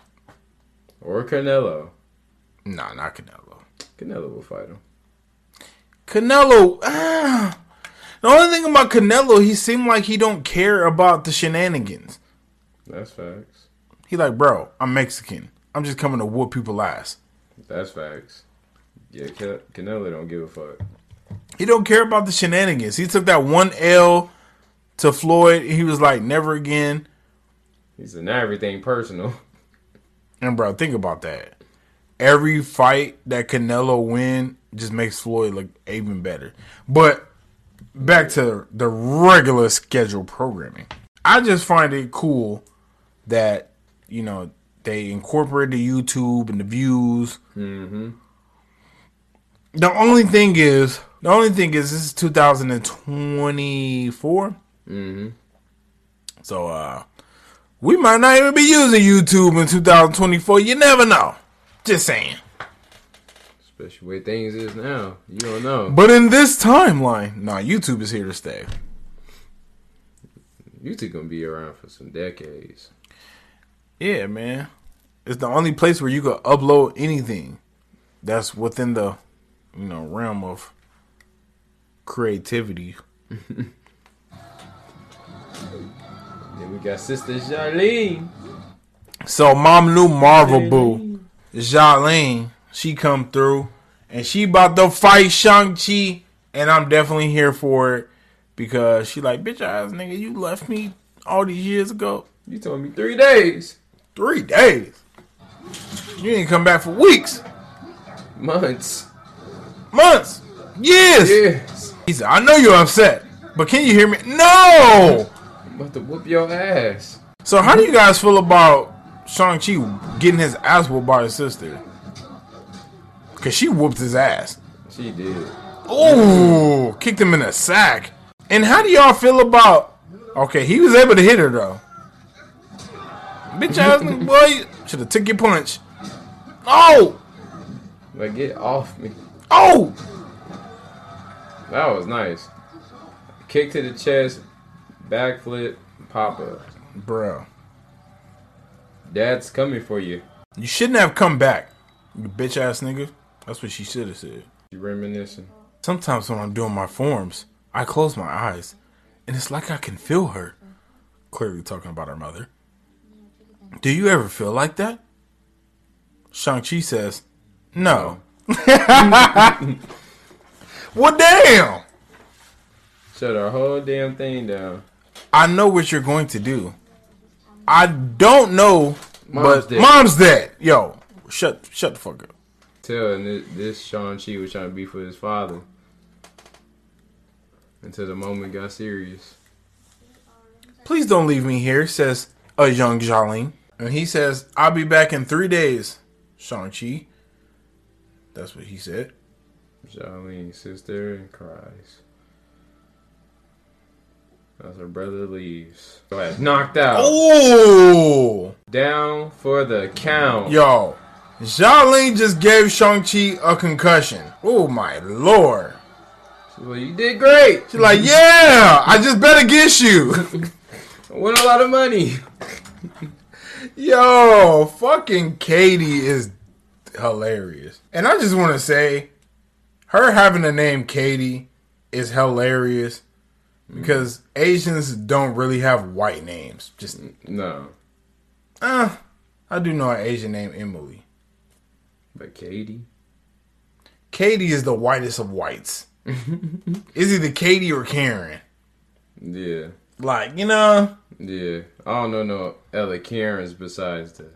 Or Canelo. Nah, not Canelo. Canelo will fight him. Canelo, ah, the only thing about Canelo, he seemed like he don't care about the shenanigans. That's facts. He like, bro, I'm Mexican. I'm just coming to whoop people ass. That's facts. Yeah, Can- Canelo don't give a fuck. He don't care about the shenanigans. He took that one L to Floyd. He was like, never again. He said, not everything personal. And bro, think about that. Every fight that Canelo win just makes Floyd look even better. But back to the regular schedule programming. I just find it cool that you know they incorporate the YouTube and the views. Mm-hmm. The only thing is, the only thing is, this is 2024. Mm-hmm. So, uh, we might not even be using YouTube in 2024. You never know. Just saying. Especially where things is now. You don't know. But in this timeline, nah, YouTube is here to stay. YouTube gonna be around for some decades. Yeah, man. It's the only place where you can upload anything that's within the, you know, realm of creativity. Then we got Sister Xialing. So mom new Marvel boo, Jolene, she come through and she about to fight Shang-Chi and I'm definitely here for it because she like, bitch ass nigga, you left me all these years ago. You told me three days. Three days. You didn't come back for weeks, Months. Months, years. Yes. He said, I know you're upset, but can you hear me? No! I'm about to whoop your ass. So how do you guys feel about Shang-Chi getting his ass whooped by his sister? Cause she whooped his ass. She did. Ooh, kicked him in the sack. And how do y'all feel about? Okay, he was able to hit her though. Bitch ass boy, should have took your punch. Oh, Like, get off me. Oh, That was nice. Kick to the chest, backflip, pop up. Bro. Dad's coming for you. You shouldn't have come back, you bitch ass nigga. That's what she should have said. You reminiscing. Sometimes when I'm doing my forms, I close my eyes, and it's like I can feel her. Clearly talking about her mother. Do you ever feel like that? Shang-Chi says, No. well, damn! Shut our whole damn thing down. I know what you're going to do. I don't know, Mom's but dead. mom's dead. Yo, shut shut the fuck up. Tell this, this Shang Chi was trying to be for his father. Until the moment got serious. Please don't leave me here, says a young Xialing. And he says, I'll be back in three days, Shang-Chi. That's what he said. Xialing sits there and cries. As her brother leaves. Go ahead. Knocked out. Oh! Down for the count. Yo, Xialing just gave Shang-Chi a concussion. Oh my lord. Well, you did great. She's like, yeah, I just bet against you. I Won a lot of money. Yo, fucking Katie is hilarious. And I just want to say, her having the name Katie is hilarious because Asians don't really have white names. Just, No. uh, I do know an Asian name Emily. But Katie? Katie is the whitest of whites. is either Katie or Karen. Yeah. Like, you know, Yeah. I don't know no other Karens besides the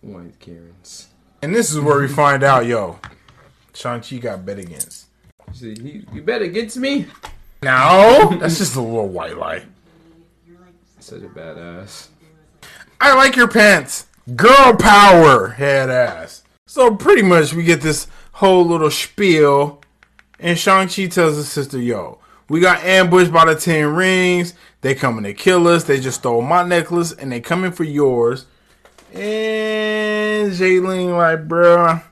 white Karens. And this is where we find out, yo, Shang-Chi got bet against. See, he, you bet against me? No, that's just a little white lie. Such a badass. I like your pants. Girl power, head ass. So pretty much we get this whole little spiel, and Shang-Chi tells his sister, yo, we got ambushed by the Ten Rings. They coming to kill us. They just stole my necklace, and they coming for yours. And Xialing like,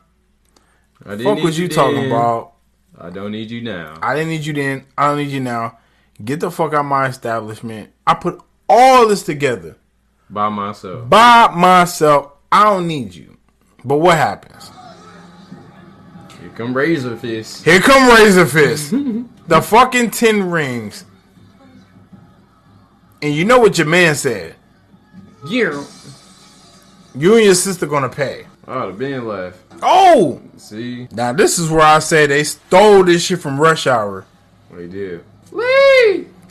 I fuck what you talking about. I don't need you now. I didn't need you then. I don't need you now. Get the fuck out my establishment. I put all this together By myself. by myself. I don't need you. But what happens? Here come Razor Fist. Here come Razor Fist. the fucking ten rings. And you know what your man said? Yeah. You and your sister gonna pay. Oh, the been left. Oh! See? Now this is where I say they stole this shit from Rush Hour. They did. Lee!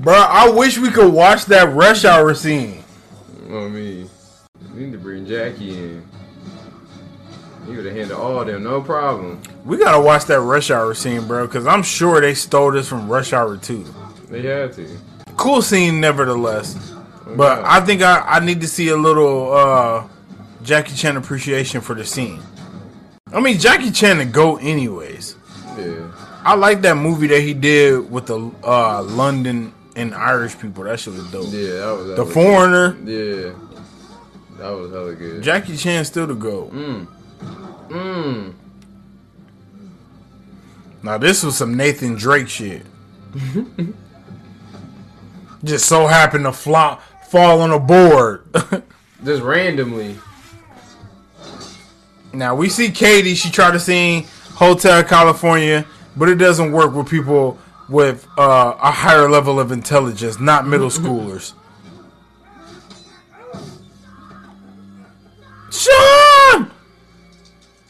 Bruh, I wish we could watch that Rush Hour scene. I mean, we need to bring Jackie in. He would have handled all them, no problem. We gotta watch that Rush Hour scene, bro, because I'm sure they stole this from Rush Hour 2. They had to. Cool scene, nevertheless. But I think I, I need to see a little uh, Jackie Chan appreciation for the scene. I mean, Jackie Chan to go anyways. Yeah. I like that movie that he did with the uh, London and Irish people. That shit was dope. Yeah, that was The Foreigner, good. Yeah. That was hella good. Jackie Chan still to go. Mmm. Now this was some Nathan Drake shit. Just so happened to flop, fall on a board. Just randomly. now we see Katie. She tried to sing Hotel California, but it doesn't work with people with uh, a higher level of intelligence, not middle schoolers. Sean.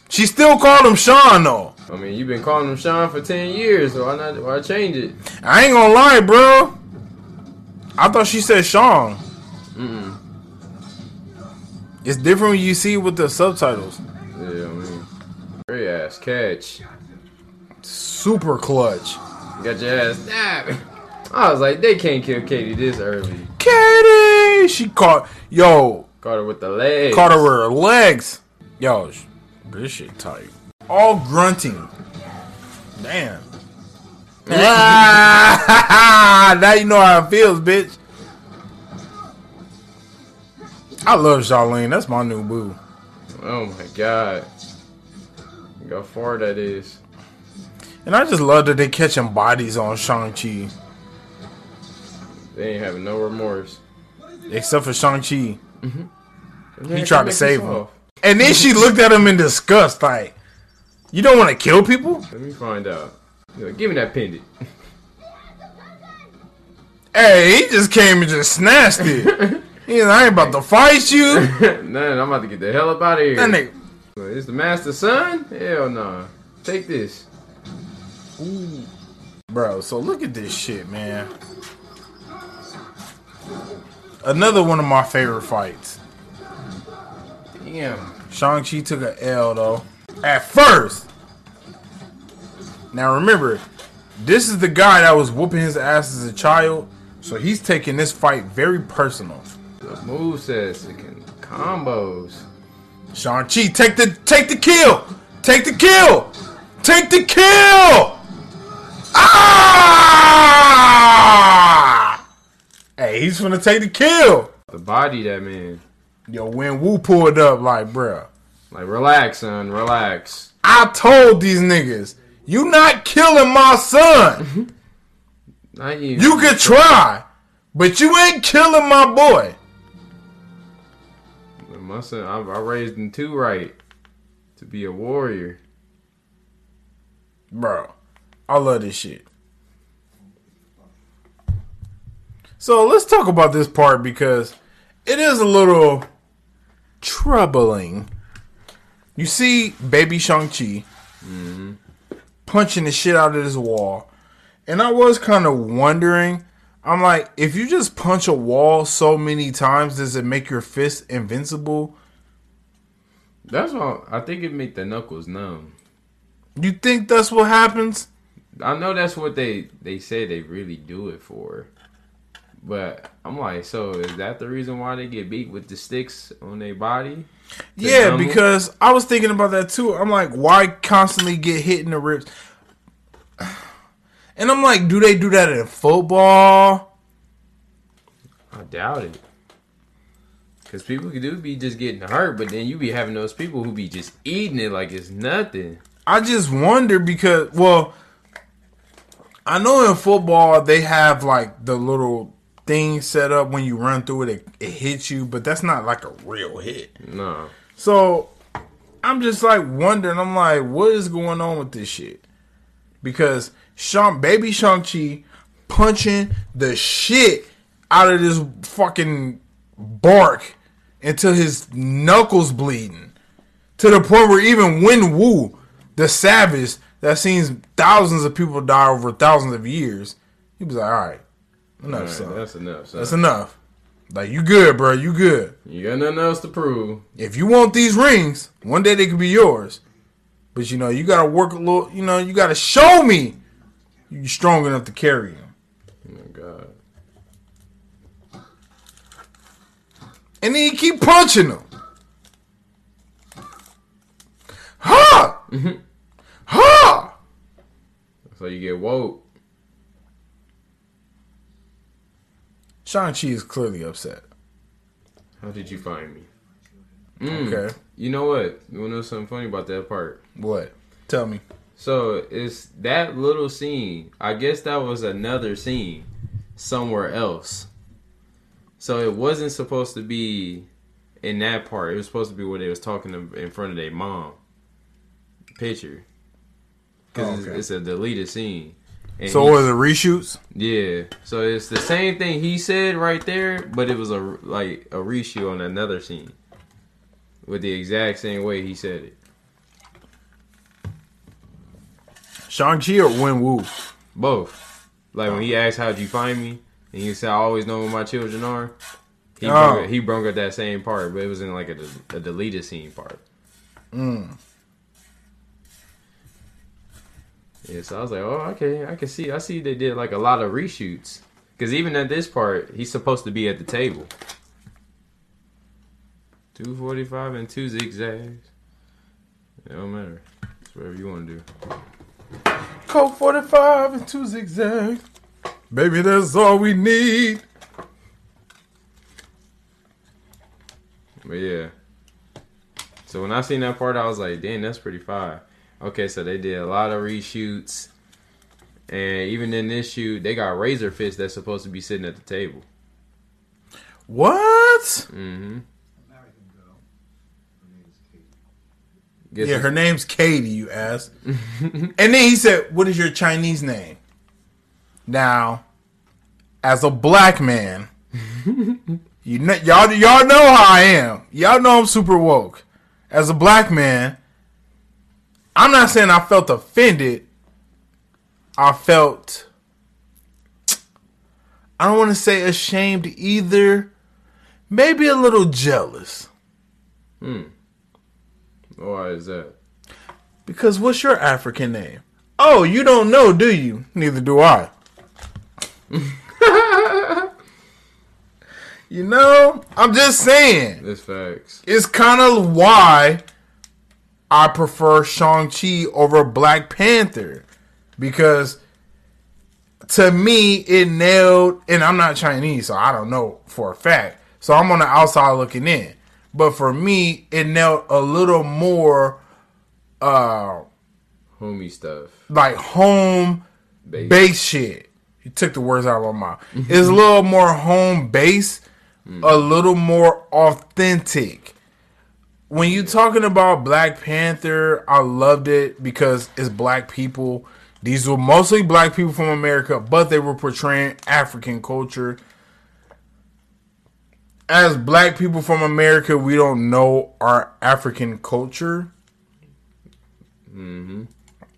She still called him Sean though. I mean, you've been calling him Sean for 10 years, so why not why change it? I ain't gonna lie, bro. I thought she said Sean. It's different when you see with the subtitles. Yeah, I mean, great ass catch. Super clutch. You got your ass stabbed. I was like, they can't kill Katie this early. Katie! She caught, yo, Caught her with the leg. caught her with her legs. Yo, this shit tight. All grunting. Damn. Ah, now you know how it feels, bitch. I love Xialing. That's my new boo. Oh my god. Look how far that is. And I just love that they catching bodies on Shang-Chi. They ain't having no remorse. except for Shang Chi. Man, mm-hmm. He tried to save him, off. and then she looked at him in disgust, like, "You don't want to kill people? Let me find out. Yo, give me that pendant. Hey, he just came and just snatched it. He I ain't about to fight you. Nah, I'm about to get the hell up out of here. That nigga, Is the master son? Hell no. Take this. bro. So look at this shit, man. Another one of my favorite fights. Damn, Shang Chi took an L, though. At first. Now remember, this is the guy that was whooping his ass as a child, so he's taking this fight very personal. The move says it can combos. Shang Chi, take the take the kill, take the kill, take the kill. Ah! Hey, he's gonna take the kill. The body that man. Yo, when Wu pulled up, like, bruh, Like relax, son, relax. I told these niggas, you not killing my son. Not you. You could try, but you ain't killing my boy. My son, I, I raised him too right to be a warrior. Bro, I love this shit. So let's talk about this part because it is a little troubling. You see baby Shang-Chi mm-hmm. punching the shit out of this wall. And I was kind of wondering, I'm like, if you just punch a wall so many times, does it make your fist invincible? That's why I think it make the knuckles numb. You think that's what happens? I know that's what they they say they really do it for. But I'm like, so is that the reason why they get beat with the sticks on their body? Yeah, because I was thinking about that too. I'm like, why constantly get hit in the ribs? And I'm like, do they do that in football? I doubt it. Cause people could do be just getting hurt, but then you be having those people who be just eating it like it's nothing. I just wonder because, well, I know in football they have like the little thing set up when you run through it, it, it hits you, but that's not like a real hit. No. So I'm just like wondering. I'm like, what is going on with this shit? Because Shang, baby Shang Chi, punching the shit out of this fucking bark until his knuckles bleeding, to the point where even Wen Wu, the savage that seen thousands of people die over thousands of years, he was like, all right, enough, Alright, son. that's enough. Son. That's enough. Like you good, bro. You good. You got nothing else to prove. If you want these rings, one day they could be yours. But you know, you gotta work a little. You know, you gotta show me you strong enough to carry him. Oh my god. And then you keep punching them. Ha! Ha! So you get woke. Shang Chi is clearly upset. How did you find me? Mm. Okay, You know what? You wanna know something funny about that part? what? Tell me. So it's that little scene. I guess that was another scene somewhere else. So it wasn't supposed to be in that part. It was supposed to be where they was talking in- front of their mom. Picture. Because Oh, okay. it's, it's a deleted scene. And So was it reshoots? yeah. So it's the same thing he said right there, but it was a like a reshoot on another scene with the exact same way he said it. Shang Chi or Wen Wu? Both. Like when he asked, "How'd you find me?" and he said, "I always know where my children are." He Oh. brung up, he brung up that same part, but it was in like a, a deleted scene part. Mm. Yeah, so I was like, "Oh, okay, I can see. I see they did like a lot of reshoots because even at this part, he's supposed to be at the table." Two forty five and two zigzags. It don't matter. It's whatever you want to do. Coke 45 and two zigzag. Baby, that's all we need. But yeah. So when I seen that part, I was like, "Damn, that's pretty fire." Okay, so they did a lot of reshoots, And even in this shoot, they got Razor Fist that's supposed to be sitting at the table. What? Mm-hmm. Yeah, her name's Katie, you asked. and then he said, What is your Chinese name? Now, as a black man, you know, y'all y'all know how I am. Y'all know I'm super woke. As a black man, I'm not saying I felt offended. I felt I don't want to say ashamed either. Maybe a little jealous. Hmm. Why is that? Because what's your African name? Oh, you don't know, do you? Neither do I. you know, I'm just saying. That's facts. It's kind of why I prefer Shang-Chi over Black Panther. Because to me, it nailed, and I'm not Chinese, so I don't know for a fact. So I'm on the outside looking in. But for me, it nailed a little more uh Homie stuff. like home Base. base shit. You took the words out of my mouth. It's a little more home base, a little more authentic. When you talking about Black Panther, I loved it because it's black people. These were mostly black people from America, but they were portraying African culture. As black people from America, we don't know our African culture. Mm-hmm.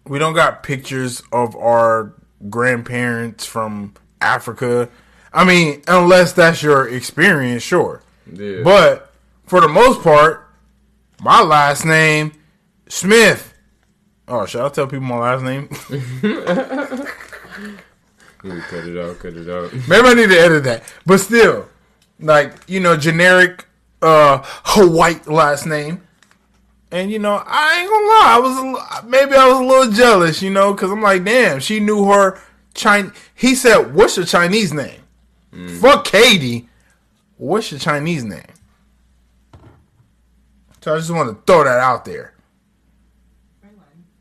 We don't got pictures of our grandparents from Africa. I mean, unless that's your experience, sure. Yeah. But for the most part, my last name Smith. Oh, should I tell people my last name? Cut it out, cut it out. Maybe I need to edit that. But still, like, you know, generic uh white last name. And you know, I ain't gonna lie, I was maybe I was a little jealous, you know, because I'm like, damn, she knew her Chinese. He said, "What's your Chinese name?" Fuck Katie. What's your Chinese name? So I just want to throw that out there.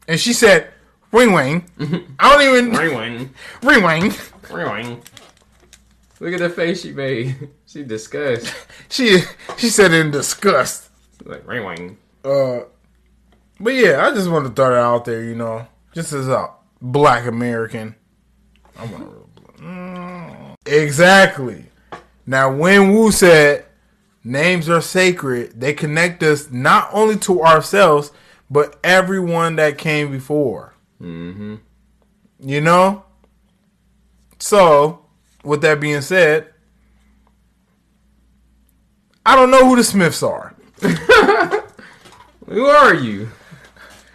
And she said, "Ring Wing." I don't even Ring wing, Ring Wing. ring wing. Look at the face she made. She disgust. She she said in disgust. Like ring wing. Uh, but yeah, I just want to throw that out there, you know, just as a black American. I want to real black. Mm. Exactly. Now, when Wu said names are sacred, they connect us not only to ourselves, but everyone that came before. Mm-hmm. You know? So, with that being said, I don't know who the Smiths are. Who are you?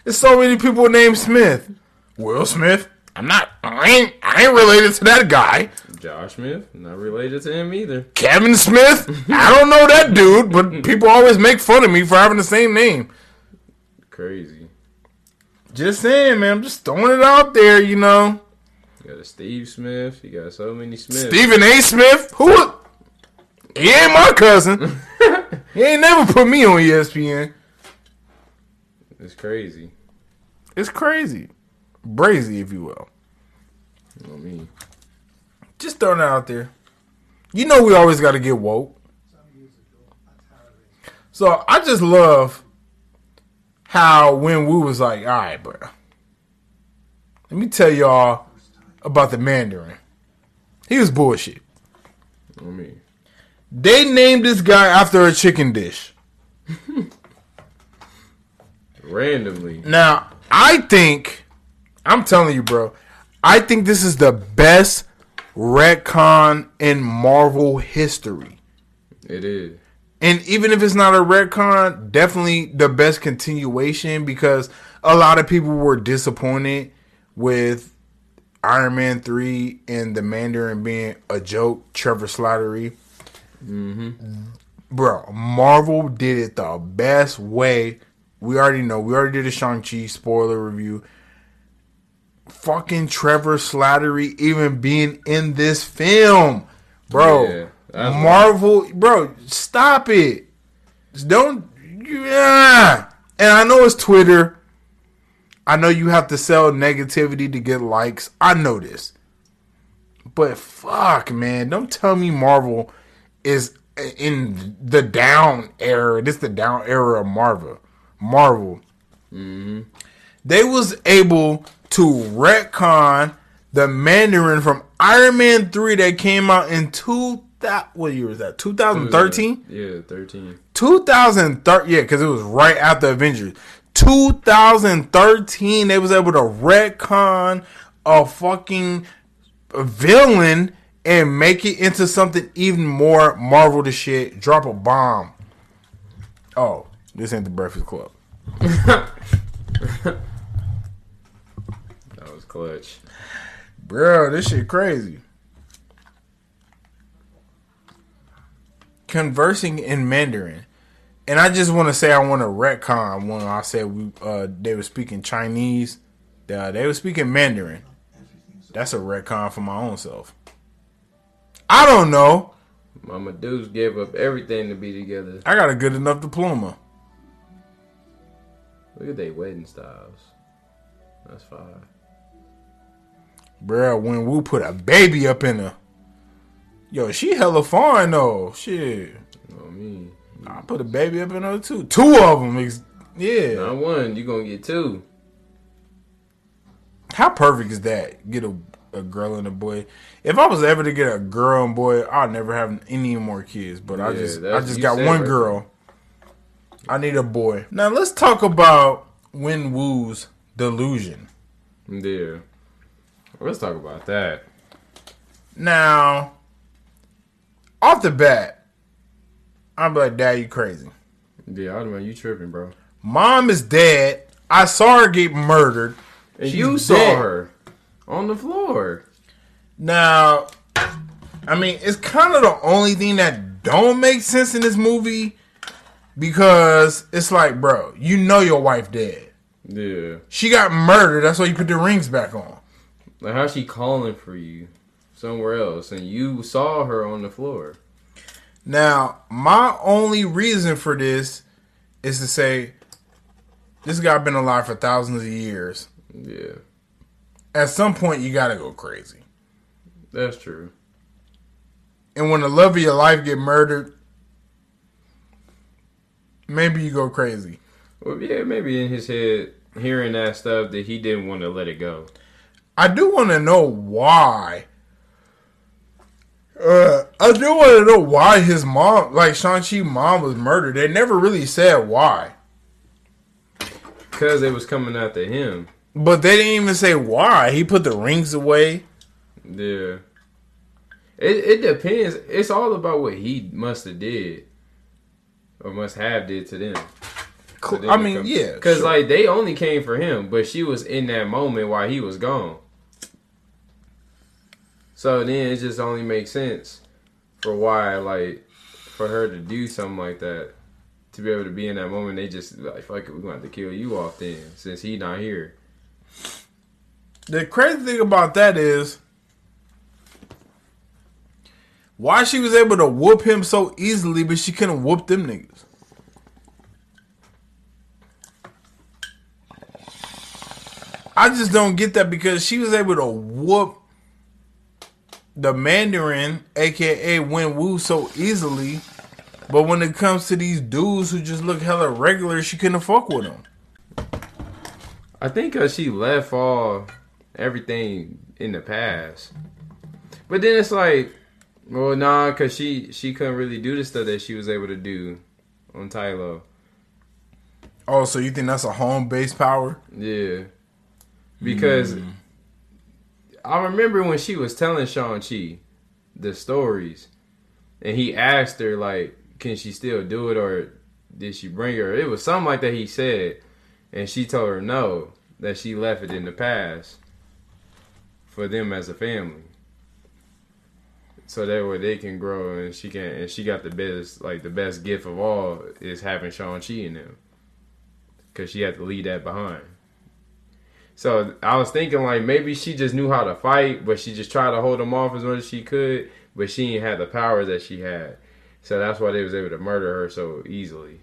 There's so many people named Smith. Will Smith. I'm not. I ain't. I ain't related to that guy. Josh Smith. Not related to him either. Kevin Smith. I don't know that dude, but people always make fun of me for having the same name. Crazy. Just saying, man. I'm just throwing it out there. You know, You got a Steve Smith. You got so many Smiths. Stephen A. Smith. Who? He ain't my cousin. he ain't never put me on ESPN. It's crazy. It's crazy, brazy, if you will. You know me. Just throwing it out there. You know, we always got to get woke. So I just love how when Wu was like, "All right, bro, let me tell y'all about the Mandarin." He was bullshit. You know me. They named this guy after a chicken dish. Randomly. Now, I think, I'm telling you, bro, I think this is the best retcon in Marvel history. It is. And even if it's not a retcon, definitely the best continuation because a lot of people were disappointed with Iron Man 3 and the Mandarin being a joke, Trevor Slattery. Mm-hmm. Bro, Marvel did it the best way. We already know. We already did a Shang-Chi spoiler review. Fucking Trevor Slattery even being in this film. Bro, Yeah, Marvel, bro, stop it. Just don't, yeah. And I know it's Twitter. I know you have to sell negativity to get likes. I know this. But fuck, man, don't tell me Marvel is in the down era. This the down era of Marvel. Marvel. Mm-hmm. They was able to retcon the Mandarin from Iron Man 3 that came out in 2000 what year was that? 2013? Yeah, thirteen. 2013 yeah because it was right after avengers 2013 they was able to retcon a fucking villain and make it into something even more marvel to shit drop a bomb oh this ain't the breakfast club That was clutch. bro this shit crazy conversing in mandarin and I just want to say I want to retcon when I said we uh, they were speaking Chinese. Uh, they were speaking Mandarin. That's a retcon for my own self. I don't know. Mama Deuce gave up everything to be together. I got a good enough diploma. Look at they wedding styles. That's fine. Bruh, when Wu put a baby up in her. Yo, she hella fine though. Shit. You know what I mean? I put a baby up in her too. Two of them. Yeah. Not one, you gonna get two. How perfect is that? Get a, a girl and a boy. If I was ever to get a girl and boy, I'd never have any more kids. But I just I just got one right girl. I need a boy. Now let's talk about Wen Wu's delusion. Yeah. Let's talk about that. Now, off the bat, I'm like, Dad, you crazy. Yeah, I man, you tripping, bro. Mom is dead. I saw her get murdered. And She's you saw dead. her on the floor. Now, I mean, it's kind of the only thing that don't make sense in this movie because it's like, bro, you know your wife dead. Yeah. She got murdered. That's why you put the rings back on. Like how's she calling for you somewhere else and you saw her on the floor? Now, my only reason for this is to say this guy been alive for thousands of years. Yeah. At some point, you gotta go crazy. That's true. And when the love of your life get murdered, maybe you go crazy. Well yeah, maybe in his head hearing that stuff that he didn't want to let it go. I do want to know why. Uh, I do want to know why his mom, like Shang-Chi mom, was murdered. They never really said why. Cause it was coming after him. But they didn't even say why. He put the rings away. Yeah. It it depends. It's all about what he must have did. Or must have did to them. Cool. I mean, yeah. Because sure. like they only came for him, but she was in that moment while he was gone. So then it just only makes sense for why like for her to do something like that. To be able to be in that moment, they just like fuck it, we're gonna to kill you off then, since he not here. The crazy thing about that is why she was able to whoop him so easily, but she couldn't whoop them niggas. I just don't get that because she was able to whoop the Mandarin, aka Wen Wu, so easily. But when it comes to these dudes who just look hella regular, she couldn't fuck with them. I think cause she left all everything in the past. But then it's like, well, nah, cause she she couldn't really do the stuff that she was able to do on Ta Lo. Oh, so you think that's a home based power? Yeah, because hmm. I remember when she was telling Shang Chi the stories, and he asked her like, "Can she still do it, or did she bring her?" It was something like that. He said, and she told her no, that she left it in the past for them as a family, so that way they can grow and she can. And she got the best, like the best gift of all is having Shang Chi in them, because she had to leave that behind. So I was thinking like maybe she just knew how to fight, but she just tried to hold them off as much as she could, but she didn't have the power that she had. So that's why they was able to murder her so easily.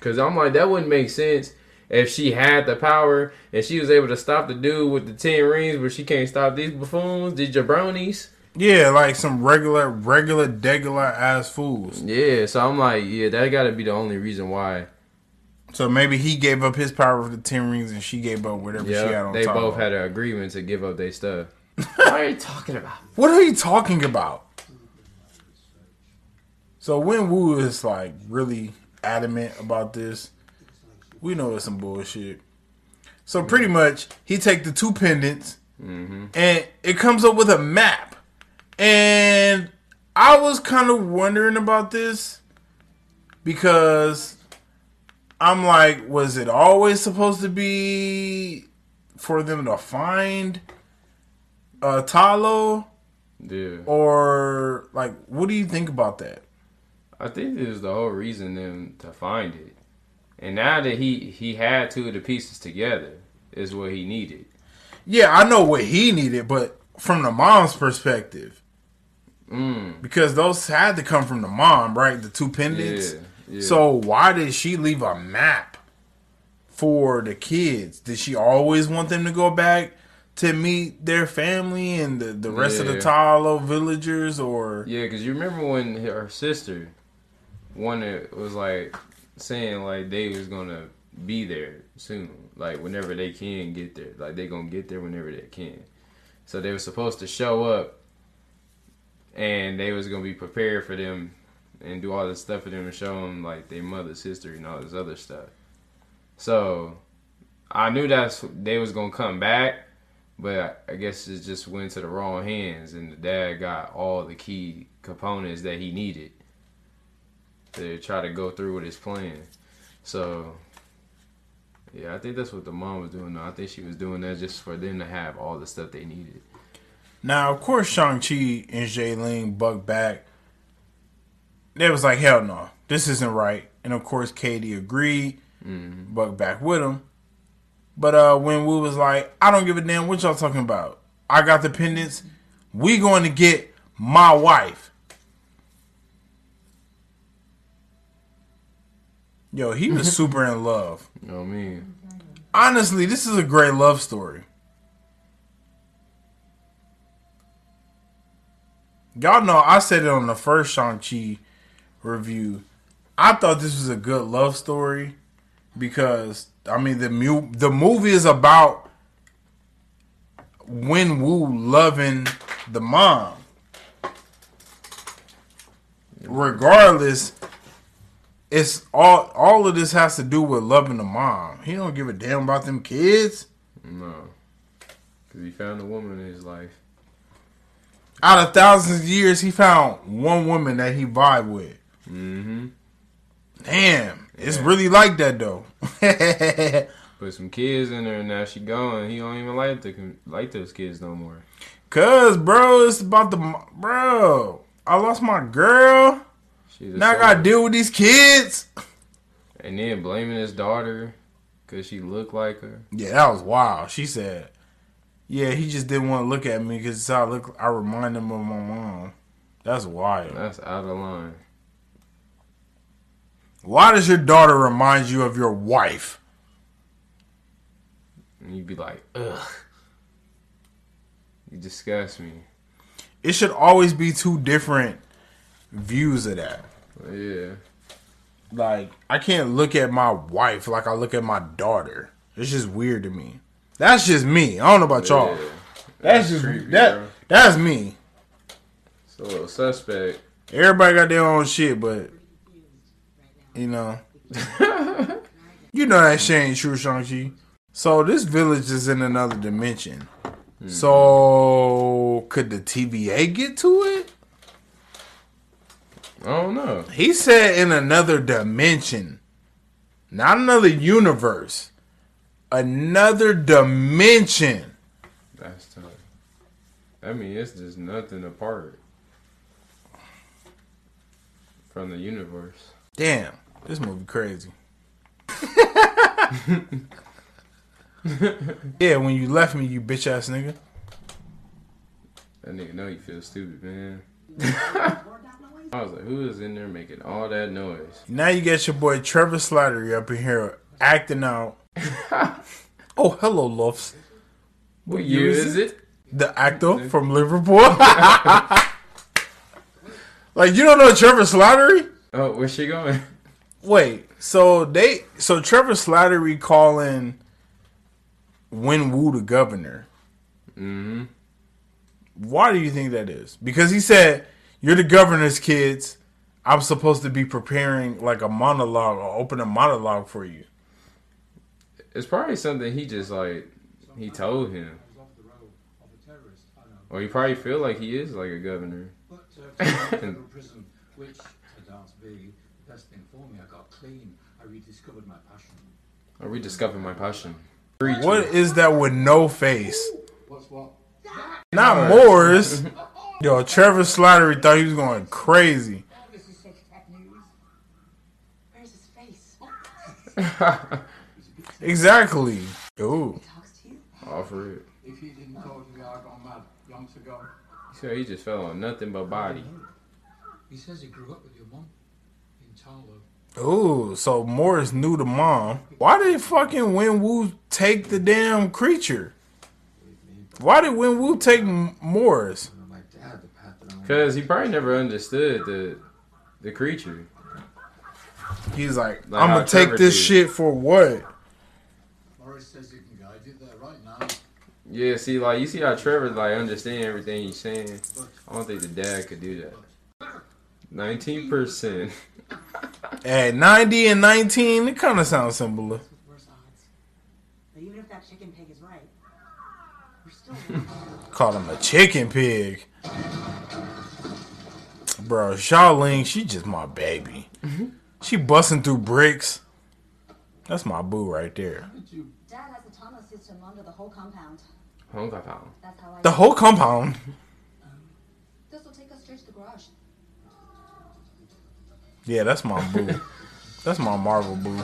Cause I'm like that wouldn't make sense if she had the power and she was able to stop the dude with the ten rings, but she can't stop these buffoons, these jabronis. Yeah, like some regular, regular, degular ass fools. Yeah, so I'm like, yeah, that got to be the only reason why. So maybe he gave up his power for the ten rings, and she gave up whatever she had on they top. both of. had an agreement to give up their stuff. what are you talking about? What are you talking about? So when Wu is like really adamant about this, we know it's some bullshit. So pretty much, he take the two pendants, and it comes up with a map. And I was kind of wondering about this because I'm like, was it always supposed to be for them to find uh, Ta Lo? Yeah, or like what do you think about that I think this is the whole reason them to find it. And now that he he had two of the pieces together, is what he needed. yeah i know what he needed but from the mom's perspective Mm. because those had to come from the mom right the two pendants Yeah, yeah. so why did she leave a map for the kids did she always want them to go back to meet their family and the, the rest of the Yeah. Ta Lo villagers or Yeah, because you remember when her sister, one was like saying like they was gonna be there soon, like whenever they can get there, like they gonna get there whenever they can. So they were supposed to show up, and they was gonna be prepared for them and do all this stuff for them and show them like their mother's history and all this other stuff. So I knew that's they was gonna come back, but I guess it just went to the wrong hands, and the dad got all the key components that he needed to try to go through with his plan. So, yeah, I think that's what the mom was doing. Though. I think she was doing that just for them to have all the stuff they needed. Now, of course, Shang-Chi and Xialing buck back. They was like, hell no, this isn't right. And of course, Katie agreed, buck back with him. But uh, when Wu was like, I don't give a damn what y'all talking about. I got the pendants. We going to get my wife. Yo, he was super in love. You know what I mean? Honestly, this is a great love story. Y'all know I said it on the first Shang-Chi review. I thought this was a good love story because I mean the mu- the movie is about Wen Wu loving the mom. Regardless, it's all all of this has to do with loving the mom. He don't give a damn about them kids. No, because he found a woman in his life. Out of thousands of years, he found one woman that he vibe with. Mm-hmm. Damn, it's really like that though. Put some kids in there, and now she gone. He don't even like the like those kids no more. Cause bro, it's about the bro. I lost my girl. Now I gotta deal with these kids. And then blaming his daughter because she looked like her. Yeah, that was wild. She said, "Yeah, he just didn't want to look at me because I look. I remind him of my mom." That's wild. That's out of line. Why does your daughter remind you of your wife? And you'd be like, ugh. You disgust me. It should always be two different views of that. Yeah. Like, I can't look at my wife like I look at my daughter. It's just weird to me. That's just me. I don't know about y'all. Yeah. That's just creepy, that. bro. That's me. It's a little suspect. Everybody got their own shit, but you know, you know that shit ain't true, Shang-Chi. So this village is in another dimension. So could the TVA get to it? Oh, I don't know. He said in another dimension, not another universe, another dimension. That's tough. I mean, it's just nothing apart from the universe. Damn, this movie crazy. yeah, when you left me, you bitch ass nigga. That nigga know you feel stupid, man. I was like, who is in there making all that noise? Now you got your boy Trevor Slattery up in here acting out oh, hello, Luffs. What year is it? The actor from Liverpool. like you don't know Trevor Slattery? Oh, where's she going? Wait, so they so Trevor Slattery calling Wen Wu the governor. Mm hmm Why do you think that is? Because he said, You're the governor's kids. I'm supposed to be preparing like a monologue or open a monologue for you. It's probably something he just like he told him, or he probably feel like he is like a governor. But federal prison, which turned out to be the best thing for me, I got clean. I rediscovered my passion. I rediscovered my passion. What is that with no face? What's what? Not Morris. Yo, Trevor Slattery thought he was going crazy. This is such tech news. Where's his face? Exactly. Ooh. Talks to. Offer oh, it. If he didn't talk to me, I'd gone mad yonks ago. He said he just fell on nothing but body. He says he grew up with your mom in Ta Lo. Ooh, so Morris knew the mom. Why did fucking Wen Wu take the damn creature? Why did Wen Wu take M- Morris? Cause he probably never understood the the creature. He's like, Like I'm gonna take this did. shit for what? Morris says he can guide you there right now. Yeah, see, like you see how Trevor like understand everything he's saying. I don't think the dad could do that. Nineteen percent. At 90 and 19, it kind of sounds similar. with worse odds. But even if that chicken pig is right, we're still Call him a chicken pig. Bro, Xialing, she just my baby. Mm-hmm. She busting through bricks. That's my boo right there. Dad has a tunnel system under the whole compound. Hong Kong pound. That's how I. The whole compound. Um, this will take us straight to the garage. Yeah, that's my boo. That's my Marvel boo.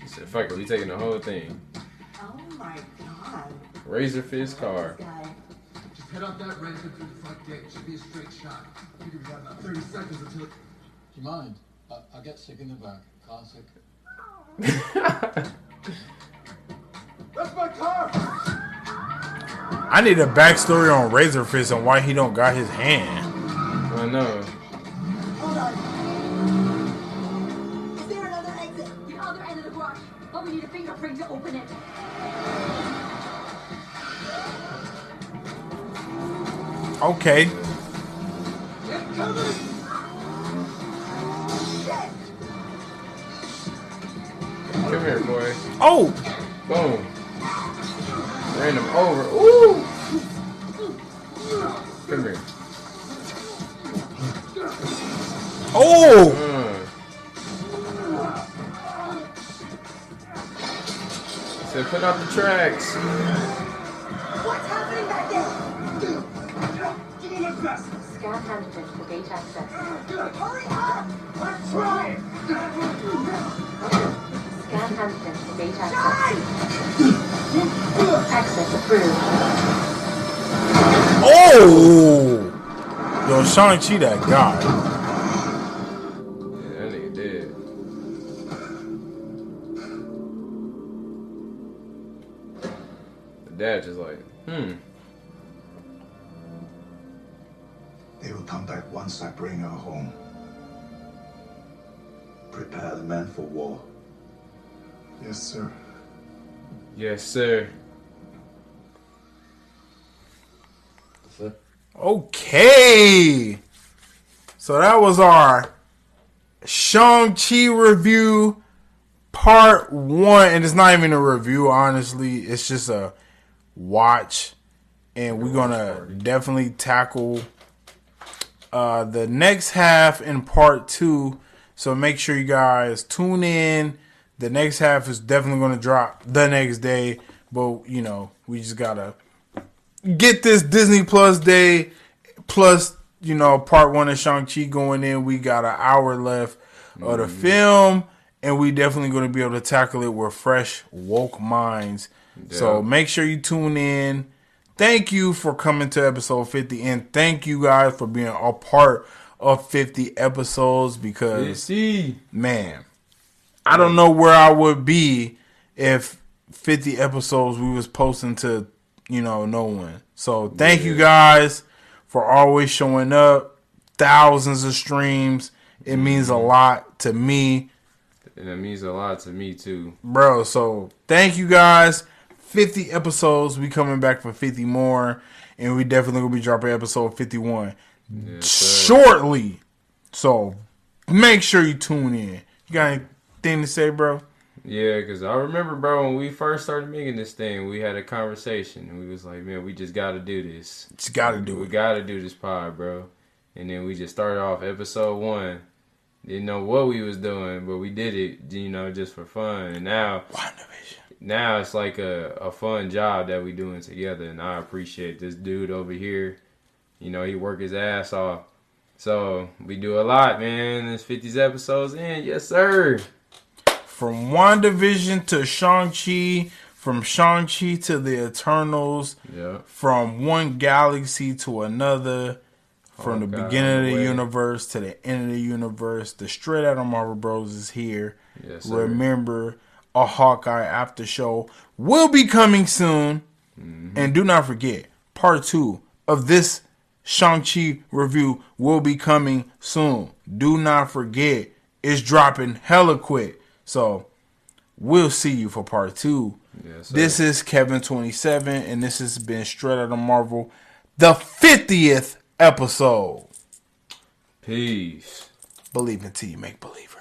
She said, "Fuck it, we taking the whole thing." My god. Razor fist car. Just head up that ramp and through the front gate. Should be a straight shot. Figure we got about 30 seconds until. Do you mind? I, I get sick in the back. Car sick. That's my car! I need a backstory on Razor Fist and why he don't got his hand. I know. Okay. Come here, boy. Oh, Boom. Ran him over. Ooh. Come here. oh. Uh. Said put out the tracks. What's happening back there? Scan Hampton for gate access. Hurry up! I'm trying! Scan Hampton for gate access. Access approved. Oh. Yo, Shang-Chi that guy. Yeah, that nigga dead. The dad just like, hmm. Come back once I bring her home. Prepare the men for war. Yes, sir. Yes, sir. Okay. So that was our Shang-Chi review part one. And it's not even a review, honestly. It's just a watch. And we're going to definitely tackle uh, the next half in part two. So make sure you guys tune in. The next half is definitely going to drop the next day. But, you know, we just got to get this Disney Plus day plus you know part one of Shang Chi going in. We got an hour left of the film, and we definitely going to be able to tackle it with fresh woke minds. So make sure you tune in. Thank you for coming to episode fifty, and thank you guys for being a part of 50 episodes because See, man, I don't know where I would be if 50 episodes we was posting to, you know, no one. So thank you guys for always showing up. Thousands of streams. It means a mm-hmm. lot to me, and it means a lot to me too. bro. So thank you guys. 50 episodes. We coming back for 50 more. And we definitely will be dropping episode 51 Yes, shortly. So make sure you tune in. You got anything to say, bro? Yeah, because I remember, bro, when we first started making this thing, we had a conversation, and we was like, man, we just got to do this. Just gotta do We it. got to do this pod, bro. And then we just started off episode one. Didn't know what we was doing, but we did it, you know, just for fun. And now, WandaVision. Now it's like a, a fun job that we doing together, and I appreciate this dude over here. You know, he work his ass off. So we do a lot, man. There's 50 episodes in, yes, sir. From WandaVision to Shang-Chi, from Shang-Chi to the Eternals, Yeah. from one galaxy to another, from the Hawkeye beginning of the universe to the end of the universe. The Straight Outta Marvel Bros is here. Yes, sir. Remember, a Hawkeye after show will be coming soon. Mm-hmm. And do not forget, part two of this Shang-Chi review will be coming soon. Do not forget, it's dropping hella quick. So, we'll see you for part two. Yes, this is Kevin27, and this has been Straight Outta Marvel, the 50th episode. Peace. Believe in T, make believe.